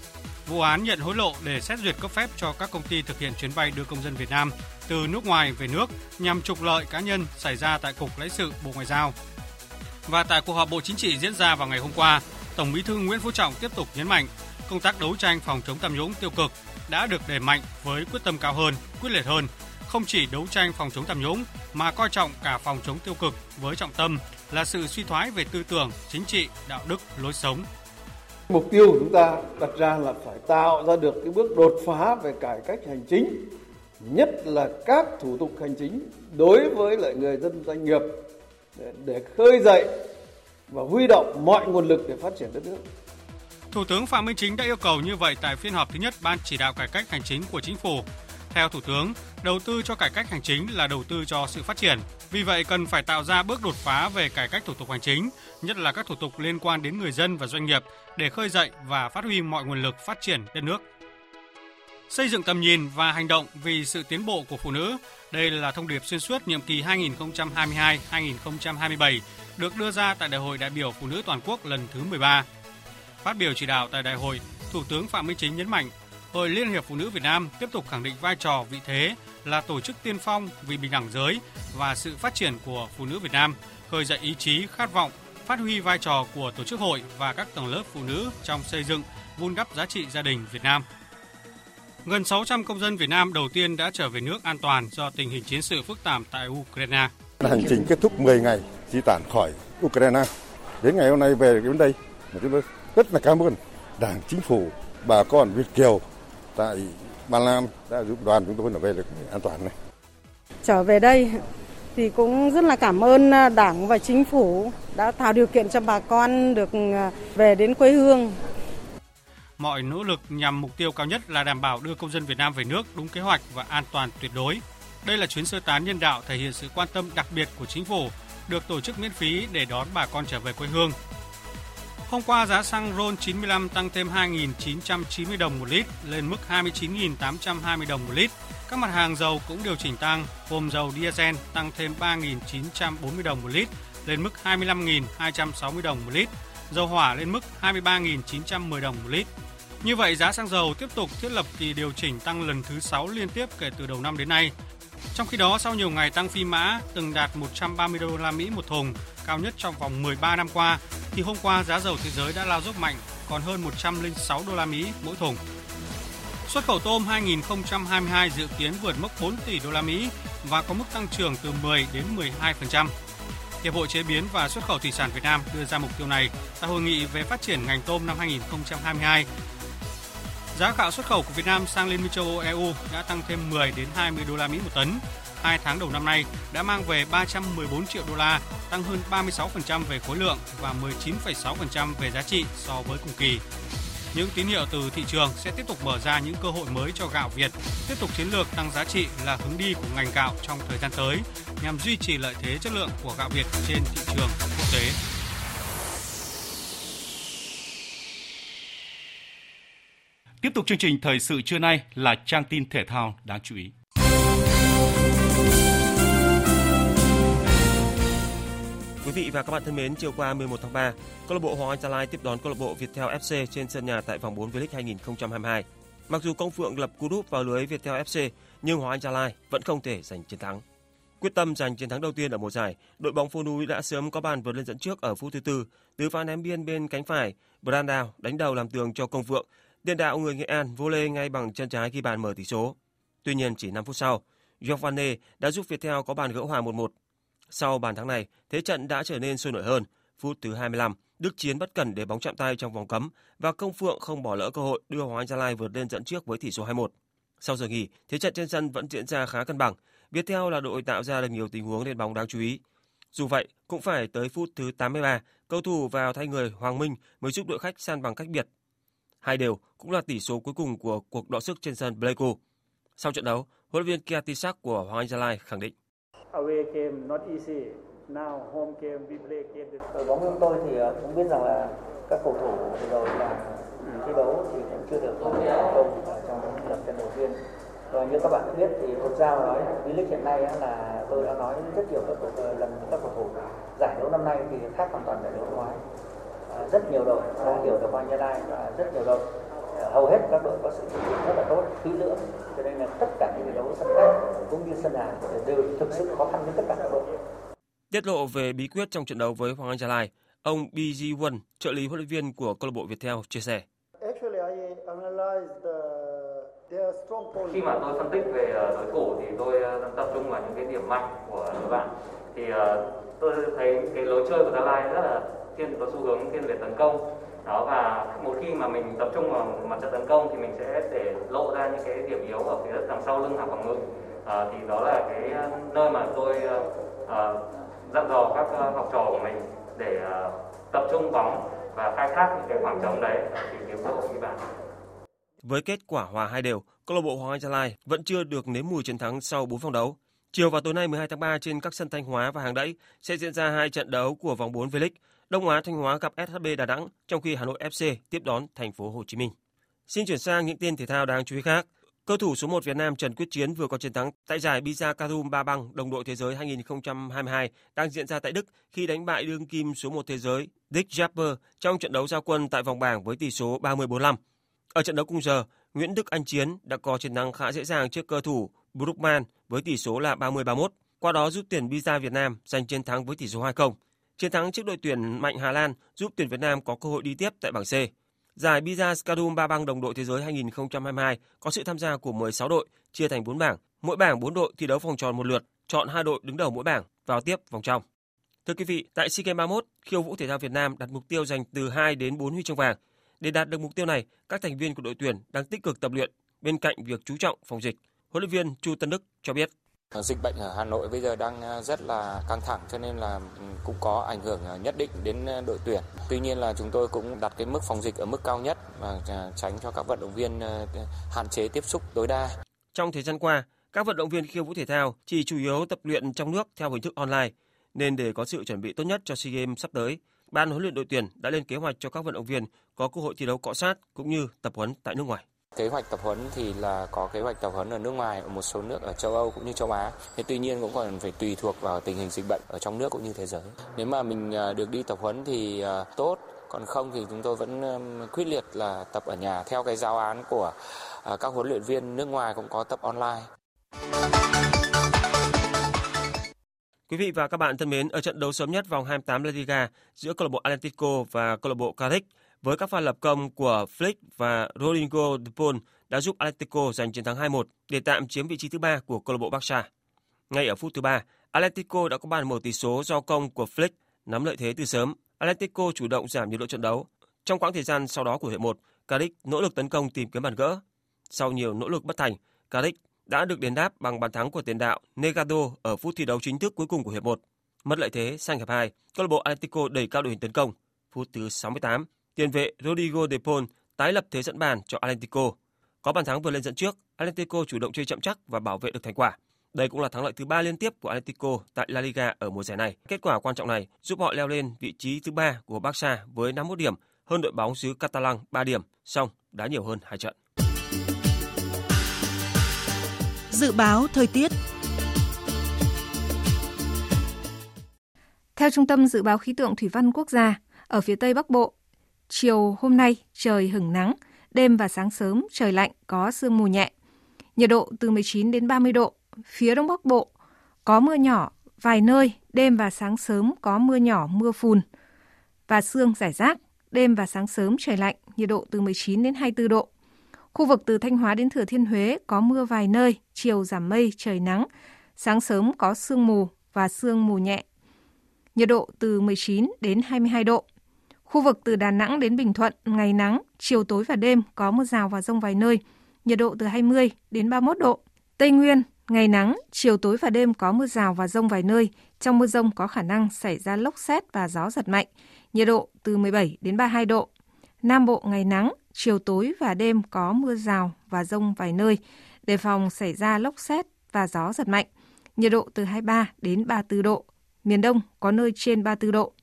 Vụ án nhận hối lộ để xét duyệt cấp phép cho các công ty thực hiện chuyến bay đưa công dân Việt Nam từ nước ngoài về nước nhằm trục lợi cá nhân xảy ra tại Cục lãnh sự Bộ Ngoại giao. Và tại cuộc họp Bộ Chính trị diễn ra vào ngày hôm qua, Tổng Bí thư Nguyễn Phú Trọng tiếp tục nhấn mạnh công tác đấu tranh phòng chống tham nhũng tiêu cực đã được đẩy mạnh với quyết tâm cao hơn, quyết liệt hơn, không chỉ đấu tranh phòng chống tham nhũng mà coi trọng cả phòng chống tiêu cực với trọng tâm là sự suy thoái về tư tưởng, chính trị, đạo đức, lối sống. Mục tiêu của chúng ta đặt ra là phải tạo ra được cái bước đột phá về cải cách hành chính nhất là các thủ tục hành chính đối với lại người dân doanh nghiệp để, để khơi dậy và huy động mọi nguồn lực để phát triển đất nước. Thủ tướng Phạm Minh Chính đã yêu cầu như vậy tại phiên họp thứ nhất Ban chỉ đạo cải cách hành chính của chính phủ. Theo Thủ tướng, đầu tư cho cải cách hành chính là đầu tư cho sự phát triển. Vì vậy cần phải tạo ra bước đột phá về cải cách thủ tục hành chính, nhất là các thủ tục liên quan đến người dân và doanh nghiệp để khơi dậy và phát huy mọi nguồn lực phát triển đất nước. Xây dựng tầm nhìn và hành động vì sự tiến bộ của phụ nữ, đây là thông điệp xuyên suốt nhiệm kỳ 2022-2027 được đưa ra tại Đại hội đại biểu phụ nữ toàn quốc lần thứ 13. Phát biểu chỉ đạo tại đại hội, Thủ tướng Phạm Minh Chính nhấn mạnh, Hội Liên hiệp Phụ nữ Việt Nam tiếp tục khẳng định vai trò vị thế là tổ chức tiên phong vì bình đẳng giới và sự phát triển của phụ nữ Việt Nam, khơi dậy ý chí, khát vọng, phát huy vai trò của tổ chức hội và các tầng lớp phụ nữ trong xây dựng, vun đắp giá trị gia đình Việt Nam. Gần 600 công dân Việt Nam đầu tiên đã trở về nước an toàn do tình hình chiến sự phức tạp tại Ukraine. Hành trình kết thúc 10 ngày di tản khỏi Ukraine. Đến ngày hôm nay về đến đây, chúng tôi rất là cảm ơn Đảng, Chính phủ, bà con Việt Kiều tại Ba Lan đã giúp đoàn chúng tôi là về được an toàn này. Trở về đây thì cũng rất là cảm ơn Đảng và Chính phủ đã tạo điều kiện cho bà con được về đến quê hương mọi nỗ lực nhằm mục tiêu cao nhất là đảm bảo đưa công dân Việt Nam về nước đúng kế hoạch và an toàn tuyệt đối. Đây là chuyến sơ tán nhân đạo thể hiện sự quan tâm đặc biệt của chính phủ, được tổ chức miễn phí để đón bà con trở về quê hương. Hôm qua, giá xăng RON 95 tăng thêm 2.990 đồng một lít lên mức 29.820 đồng một lít. Các mặt hàng dầu cũng điều chỉnh tăng, gồm dầu diesel tăng thêm 3.940 đồng một lít lên mức 25.260 đồng một lít, dầu hỏa lên mức 23.910 đồng một lít. Như vậy, giá xăng dầu tiếp tục thiết lập kỳ điều chỉnh tăng lần thứ 6 liên tiếp kể từ đầu năm đến nay. Trong khi đó, sau nhiều ngày tăng phi mã từng đạt 130 đô la Mỹ một thùng, cao nhất trong vòng 13 năm qua, thì hôm qua giá dầu thế giới đã lao dốc mạnh, còn hơn 106 đô la Mỹ mỗi thùng. Xuất khẩu tôm 2022 dự kiến vượt mốc 4 tỷ đô la Mỹ và có mức tăng trưởng từ 10 đến 12%. Hiệp hội Chế biến và Xuất khẩu Thủy sản Việt Nam đưa ra mục tiêu này tại hội nghị về phát triển ngành tôm năm 2022 Giá gạo xuất khẩu của Việt Nam sang Liên minh châu Âu EU đã tăng thêm 10 đến 20 đô la Mỹ một tấn. Hai tháng đầu năm nay đã mang về 314 triệu đô la, tăng hơn 36% về khối lượng và 19,6% về giá trị so với cùng kỳ. Những tín hiệu từ thị trường sẽ tiếp tục mở ra những cơ hội mới cho gạo Việt, tiếp tục chiến lược tăng giá trị là hướng đi của ngành gạo trong thời gian tới nhằm duy trì lợi thế chất lượng của gạo Việt trên thị trường quốc tế. Tiếp tục chương trình thời sự trưa nay là trang tin thể thao đáng chú ý. Vị và các bạn thân mến, chiều qua 11 tháng 3, câu lạc bộ Hoàng Anh Gia Lai tiếp đón câu lạc bộ Viettel FC trên sân nhà tại vòng 4 V-League 2022. Mặc dù Công Phượng lập cú đúp vào lưới Viettel FC, nhưng Hoàng Anh Gia Lai vẫn không thể giành chiến thắng. Quyết tâm giành chiến thắng đầu tiên ở mùa giải, đội bóng phố núi đã sớm có bàn vượt lên dẫn trước ở phút thứ tư từ pha ném biên bên cánh phải, Brandao đánh đầu làm tường cho Công Phượng Tiền đạo người Nghệ An vô lê ngay bằng chân trái ghi bàn mở tỷ số. Tuy nhiên chỉ 5 phút sau, Giovanni đã giúp Viettel có bàn gỡ hòa 1-1. Sau bàn thắng này, thế trận đã trở nên sôi nổi hơn. Phút thứ 25, Đức Chiến bất cẩn để bóng chạm tay trong vòng cấm và Công Phượng không bỏ lỡ cơ hội đưa Hoàng Anh Gia Lai vượt lên dẫn trước với tỷ số 2-1. Sau giờ nghỉ, thế trận trên sân vẫn diễn ra khá cân bằng. Viettel là đội tạo ra được nhiều tình huống lên bóng đáng chú ý. Dù vậy, cũng phải tới phút thứ 83, cầu thủ vào thay người Hoàng Minh mới giúp đội khách san bằng cách biệt hai đều cũng là tỷ số cuối cùng của cuộc đọ sức trên sân Pleiku. Sau trận đấu, huấn luyện viên Kiatisak của Hoàng Anh Gia Lai khẳng định. Away game not easy. Now home game we play game. Đội bóng chúng tôi thì ờ, cũng biết rằng là các cầu thủ rồi là thi đấu thì cũng chưa được thành công trong lần trận đầu tiên. Rồi như các bạn biết thì Quốc Giao nói V-League hiện nay là tôi đã nói rất nhiều các cầu, ờ, lần các cầu thủ giải đấu năm nay thì khác hoàn toàn giải đấu năm ngoái rất nhiều đội đã hiểu được Hoàng Gia Lai và rất nhiều đội ờ, hầu hết các đội có sự chuẩn bị rất là tốt kỹ lưỡng cho nên là tất cả những đấu sân khách cũng như sân nhà đều thực sự khó khăn với tất cả các đội Tiết lộ về bí quyết trong trận đấu với Hoàng Anh Gia Lai, ông BG Won, trợ lý huấn luyện viên của câu lạc bộ Viettel chia sẻ. Khi mà tôi phân tích về ờ, đối thủ thì tôi ờ, tập trung vào những cái điểm mạnh của các bạn. Thì ờ, tôi thấy cái lối chơi của Gia Lai rất là thiên có xu hướng thiên về tấn công đó và một khi mà mình tập trung vào mặt trận tấn công thì mình sẽ để lộ ra những cái điểm yếu ở phía đằng sau lưng hoặc phòng ngự à, thì đó là cái ờ, nơi mà tôi à, dặn dò các học trò của mình để à, tập trung bóng và khai thác những cái khoảng trống đấy tìm kiếm cơ hội ghi bàn với kết quả hòa hai đều, câu lạc bộ Hoàng Anh Gia Lai vẫn chưa được nếm mùi chiến thắng sau 4 vòng đấu. Chiều và tối nay 12 tháng 3 trên các sân Thanh Hóa và Hàng Đẫy sẽ diễn ra hai trận đấu của vòng 4 V-League. Đông Á Thanh Hóa gặp SHB Đà Nẵng, trong khi Hà Nội FC tiếp đón thành phố Hồ Chí Minh. Xin chuyển sang những tin thể thao đáng chú ý khác. Cơ thủ số 1 Việt Nam Trần Quyết Chiến vừa có chiến thắng tại giải Biza Karum Ba Băng đồng đội thế giới 2022 đang diễn ra tại Đức khi đánh bại đương kim số 1 thế giới Dick Japper trong trận đấu giao quân tại vòng bảng với tỷ số 30-45. Ở trận đấu cùng giờ, Nguyễn Đức Anh Chiến đã có chiến thắng khá dễ dàng trước cơ thủ Brookman với tỷ số là 30-31, qua đó giúp tuyển Biza Việt Nam giành chiến thắng với tỷ số 2-0. Chiến thắng trước đội tuyển mạnh Hà Lan giúp tuyển Việt Nam có cơ hội đi tiếp tại bảng C. Giải Biza Skadum Ba Băng đồng đội thế giới 2022 có sự tham gia của 16 đội, chia thành 4 bảng. Mỗi bảng 4 đội thi đấu vòng tròn một lượt, chọn hai đội đứng đầu mỗi bảng vào tiếp vòng trong. Thưa quý vị, tại SEA Games 31, khiêu vũ thể thao Việt Nam đặt mục tiêu giành từ 2 đến 4 huy chương vàng. Để đạt được mục tiêu này, các thành viên của đội tuyển đang tích cực tập luyện bên cạnh việc chú trọng phòng dịch. Huấn luyện viên Chu Tân Đức cho biết. Ờ, dịch bệnh ở Hà Nội bây giờ đang ờ, rất là căng thẳng cho nên là ừ, cũng có ảnh hưởng ờ, nhất định đến đội tuyển. Tuy nhiên là chúng tôi cũng đặt cái mức phòng dịch ở mức cao nhất và tránh cho các vận động viên hạn chế tiếp xúc tối đa. Trong thời gian qua, các vận động viên khiêu vũ thể thao chỉ chủ yếu tập luyện trong nước theo hình thức online, nên để có sự chuẩn bị tốt nhất cho SEA Games sắp tới, ban huấn luyện đội tuyển đã lên kế hoạch cho các vận động viên có cơ hội thi đấu cọ sát cũng như tập huấn tại nước ngoài. Kế hoạch tập huấn thì là có kế hoạch tập huấn ở nước ngoài ở một số nước ở châu Âu cũng như châu Á. Thế tuy nhiên cũng còn phải tùy thuộc vào tình hình dịch bệnh ở trong nước cũng như thế giới. Nếu mà mình à, được đi tập huấn thì à, tốt, còn không thì chúng tôi vẫn quyết liệt là tập ở nhà theo cái giáo án của à, các huấn luyện viên nước ngoài cũng có tập online. Quý vị và các bạn thân mến, ở trận đấu sớm nhất vòng 28 La Liga giữa câu lạc bộ Atlético và câu lạc bộ Cadiz với các pha lập công của Flick và Rodrigo de Paul đã giúp Atletico giành chiến thắng 2-1 để tạm chiếm vị trí thứ ba của câu lạc bộ Barca. Ngay ở phút thứ ba, Atletico đã có bàn mở tỷ số do công của Flick nắm lợi thế từ sớm. Atletico chủ động giảm nhiệt độ trận đấu. Trong quãng thời gian sau đó của hiệp 1, Caric nỗ lực tấn công tìm kiếm bàn gỡ. Sau nhiều nỗ lực bất thành, Caric đã được đền đáp bằng bàn thắng của tiền đạo Negado ở phút thi đấu chính thức cuối cùng của hiệp 1. Mất lợi thế sang hiệp 2, câu lạc bộ Atletico đẩy cao đội hình tấn công. Phút thứ 68, tiền vệ Rodrigo de Paul tái lập thế dẫn bàn cho Atlético. Có bàn thắng vừa lên dẫn trước, Atlético chủ động chơi chậm chắc và bảo vệ được thành quả. Đây cũng là thắng lợi thứ ba liên tiếp của Atletico tại La Liga ở mùa giải này. Kết quả quan trọng này giúp họ leo lên vị trí thứ ba của Barca với 51 điểm, hơn đội bóng xứ Catalan 3 điểm, song đá nhiều hơn hai trận. Dự báo thời tiết Theo Trung tâm Dự báo Khí tượng Thủy văn Quốc gia, ở phía Tây Bắc Bộ, chiều hôm nay trời hửng nắng, đêm và sáng sớm trời lạnh có sương mù nhẹ. Nhiệt độ từ 19 đến 30 độ. Phía Đông Bắc Bộ có mưa nhỏ vài nơi, đêm và sáng sớm có mưa nhỏ mưa phùn và sương rải rác. Đêm và sáng sớm trời lạnh, nhiệt độ từ 19 đến 24 độ. Khu vực từ Thanh Hóa đến Thừa Thiên Huế có mưa vài nơi, chiều giảm mây, trời nắng. Sáng sớm có sương mù và sương mù nhẹ. Nhiệt độ từ 19 đến 22 độ. Khu vực từ Đà Nẵng đến Bình Thuận, ngày nắng, chiều tối và đêm có mưa rào và rông vài nơi, nhiệt độ từ 20 đến 31 độ. Tây Nguyên, ngày nắng, chiều tối và đêm có mưa rào và rông vài nơi. Trong mưa rông có khả năng xảy ra lốc xét và gió giật mạnh, nhiệt độ từ 17 đến 32 độ. Nam Bộ ngày nắng, chiều tối và đêm có mưa rào và rông vài nơi, đề phòng xảy ra lốc xét và gió giật mạnh, nhiệt độ từ 23 đến 34 độ. Miền Đông có nơi trên 34 độ.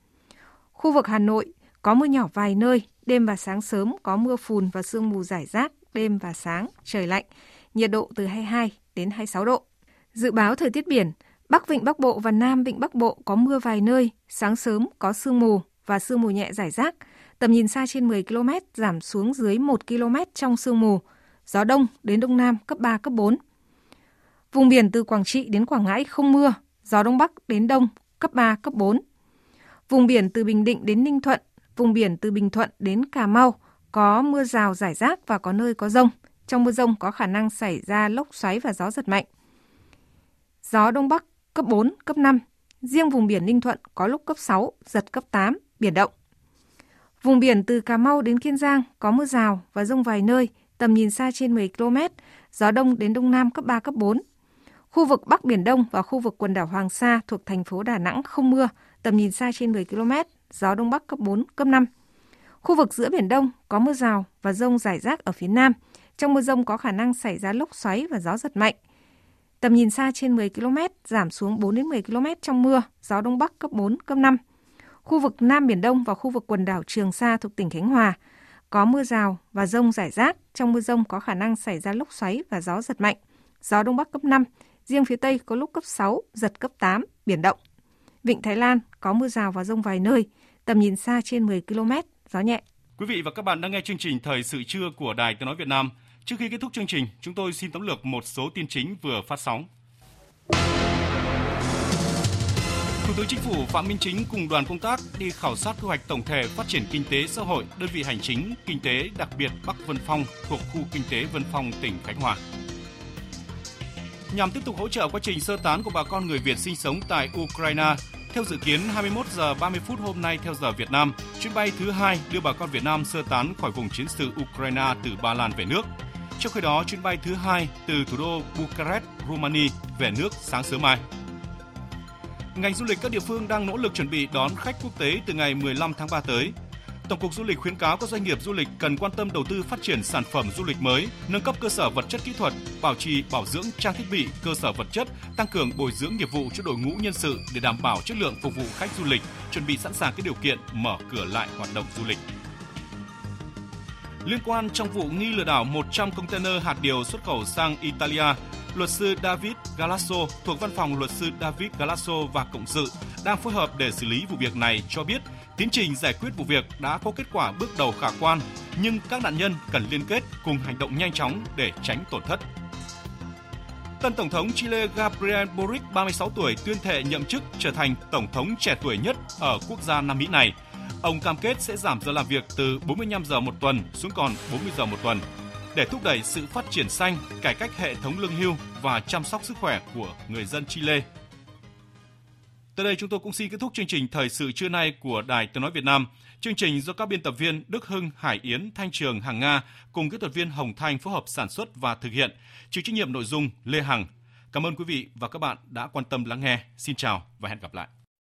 Khu vực Hà Nội, có mưa nhỏ vài nơi, đêm và sáng sớm có mưa phùn và sương mù rải rác, đêm và sáng trời lạnh, nhiệt độ từ 22 đến 26 độ. Dự báo thời tiết biển, Bắc Vịnh Bắc Bộ và Nam Vịnh Bắc Bộ có mưa vài nơi, sáng sớm có sương mù và sương mù nhẹ rải rác, tầm nhìn xa trên 10 km giảm xuống dưới 1 km trong sương mù, gió đông đến đông nam cấp 3, cấp 4. Vùng biển từ Quảng Trị đến Quảng Ngãi không mưa, gió đông bắc đến đông cấp 3, cấp 4. Vùng biển từ Bình Định đến Ninh Thuận Vùng biển từ Bình Thuận đến Cà Mau có mưa rào rải rác và có nơi có rông. Trong mưa rông có khả năng xảy ra lốc xoáy và gió giật mạnh. Gió Đông Bắc cấp 4, cấp 5. Riêng vùng biển Ninh Thuận có lúc cấp 6, giật cấp 8, biển động. Vùng biển từ Cà Mau đến Kiên Giang có mưa rào và rông vài nơi, tầm nhìn xa trên 10 km, gió đông đến đông nam cấp 3, cấp 4. Khu vực Bắc Biển Đông và khu vực quần đảo Hoàng Sa thuộc thành phố Đà Nẵng không mưa, tầm nhìn xa trên 10 km, gió đông bắc cấp 4, cấp 5. Khu vực giữa Biển Đông có mưa rào và rông rải rác ở phía Nam. Trong mưa rông có khả năng xảy ra lốc xoáy và gió giật mạnh. Tầm nhìn xa trên 10 km, giảm xuống 4 đến 10 km trong mưa, gió đông bắc cấp 4, cấp 5. Khu vực Nam Biển Đông và khu vực quần đảo Trường Sa thuộc tỉnh Khánh Hòa có mưa rào và rông rải rác. Trong mưa rông có khả năng xảy ra lốc xoáy và gió giật mạnh. Gió đông bắc cấp 5, riêng phía Tây có lúc cấp 6, giật cấp 8, biển động. Vịnh Thái Lan có mưa rào và rông vài nơi, tầm nhìn xa trên 10 km, gió nhẹ. Quý vị và các bạn đang nghe chương trình Thời sự trưa của Đài Tiếng Nói Việt Nam. Trước khi kết thúc chương trình, chúng tôi xin tóm lược một số tin chính vừa phát sóng. Thủ tướng Chính phủ Phạm Minh Chính cùng đoàn công tác đi khảo sát quy hoạch tổng thể phát triển kinh tế xã hội đơn vị hành chính kinh tế đặc biệt Bắc Vân Phong thuộc khu kinh tế Vân Phong tỉnh Khánh Hòa. Nhằm tiếp tục hỗ trợ quá trình sơ tán của bà con người Việt sinh sống tại Ukraine, theo dự kiến 21 giờ 30 phút hôm nay theo giờ Việt Nam, chuyến bay thứ hai đưa bà con Việt Nam sơ tán khỏi vùng chiến sự Ukraine từ Ba Lan về nước. Trong khi đó, chuyến bay thứ hai từ thủ đô Bucharest, Romania về nước sáng sớm mai. Ngành du lịch các địa phương đang nỗ lực chuẩn bị đón khách quốc tế từ ngày 15 tháng 3 tới. Tổng cục Du lịch khuyến cáo các doanh nghiệp du lịch cần quan tâm đầu tư phát triển sản phẩm du lịch mới, nâng cấp cơ sở vật chất kỹ thuật, bảo trì, bảo dưỡng trang thiết bị, cơ sở vật chất, tăng cường bồi dưỡng nghiệp vụ cho đội ngũ nhân sự để đảm bảo chất lượng phục vụ khách du lịch, chuẩn bị sẵn sàng các điều kiện mở cửa lại hoạt động du lịch. Liên quan trong vụ nghi lừa đảo 100 container hạt điều xuất khẩu sang Italia, luật sư David Galasso thuộc văn phòng luật sư David Galasso và Cộng sự đang phối hợp để xử lý vụ việc này cho biết tiến trình giải quyết vụ việc đã có kết quả bước đầu khả quan, nhưng các nạn nhân cần liên kết cùng hành động nhanh chóng để tránh tổn thất. Tân Tổng thống Chile Gabriel Boric, 36 tuổi, tuyên thệ nhậm chức trở thành Tổng thống trẻ tuổi nhất ở quốc gia Nam Mỹ này. Ông cam kết sẽ giảm giờ làm việc từ 45 giờ một tuần xuống còn 40 giờ một tuần để thúc đẩy sự phát triển xanh, cải cách hệ thống lương hưu và chăm sóc sức khỏe của người dân Chile. Tới đây chúng tôi cũng xin kết thúc chương trình Thời sự trưa nay của Đài Tiếng Nói Việt Nam. Chương trình do các biên tập viên Đức Hưng, Hải Yến, Thanh Trường, Hằng Nga cùng kỹ thuật viên Hồng Thanh phối hợp sản xuất và thực hiện. Chịu trách nhiệm nội dung Lê Hằng. Cảm ơn quý vị và các bạn đã quan tâm lắng nghe. Xin chào và hẹn gặp lại.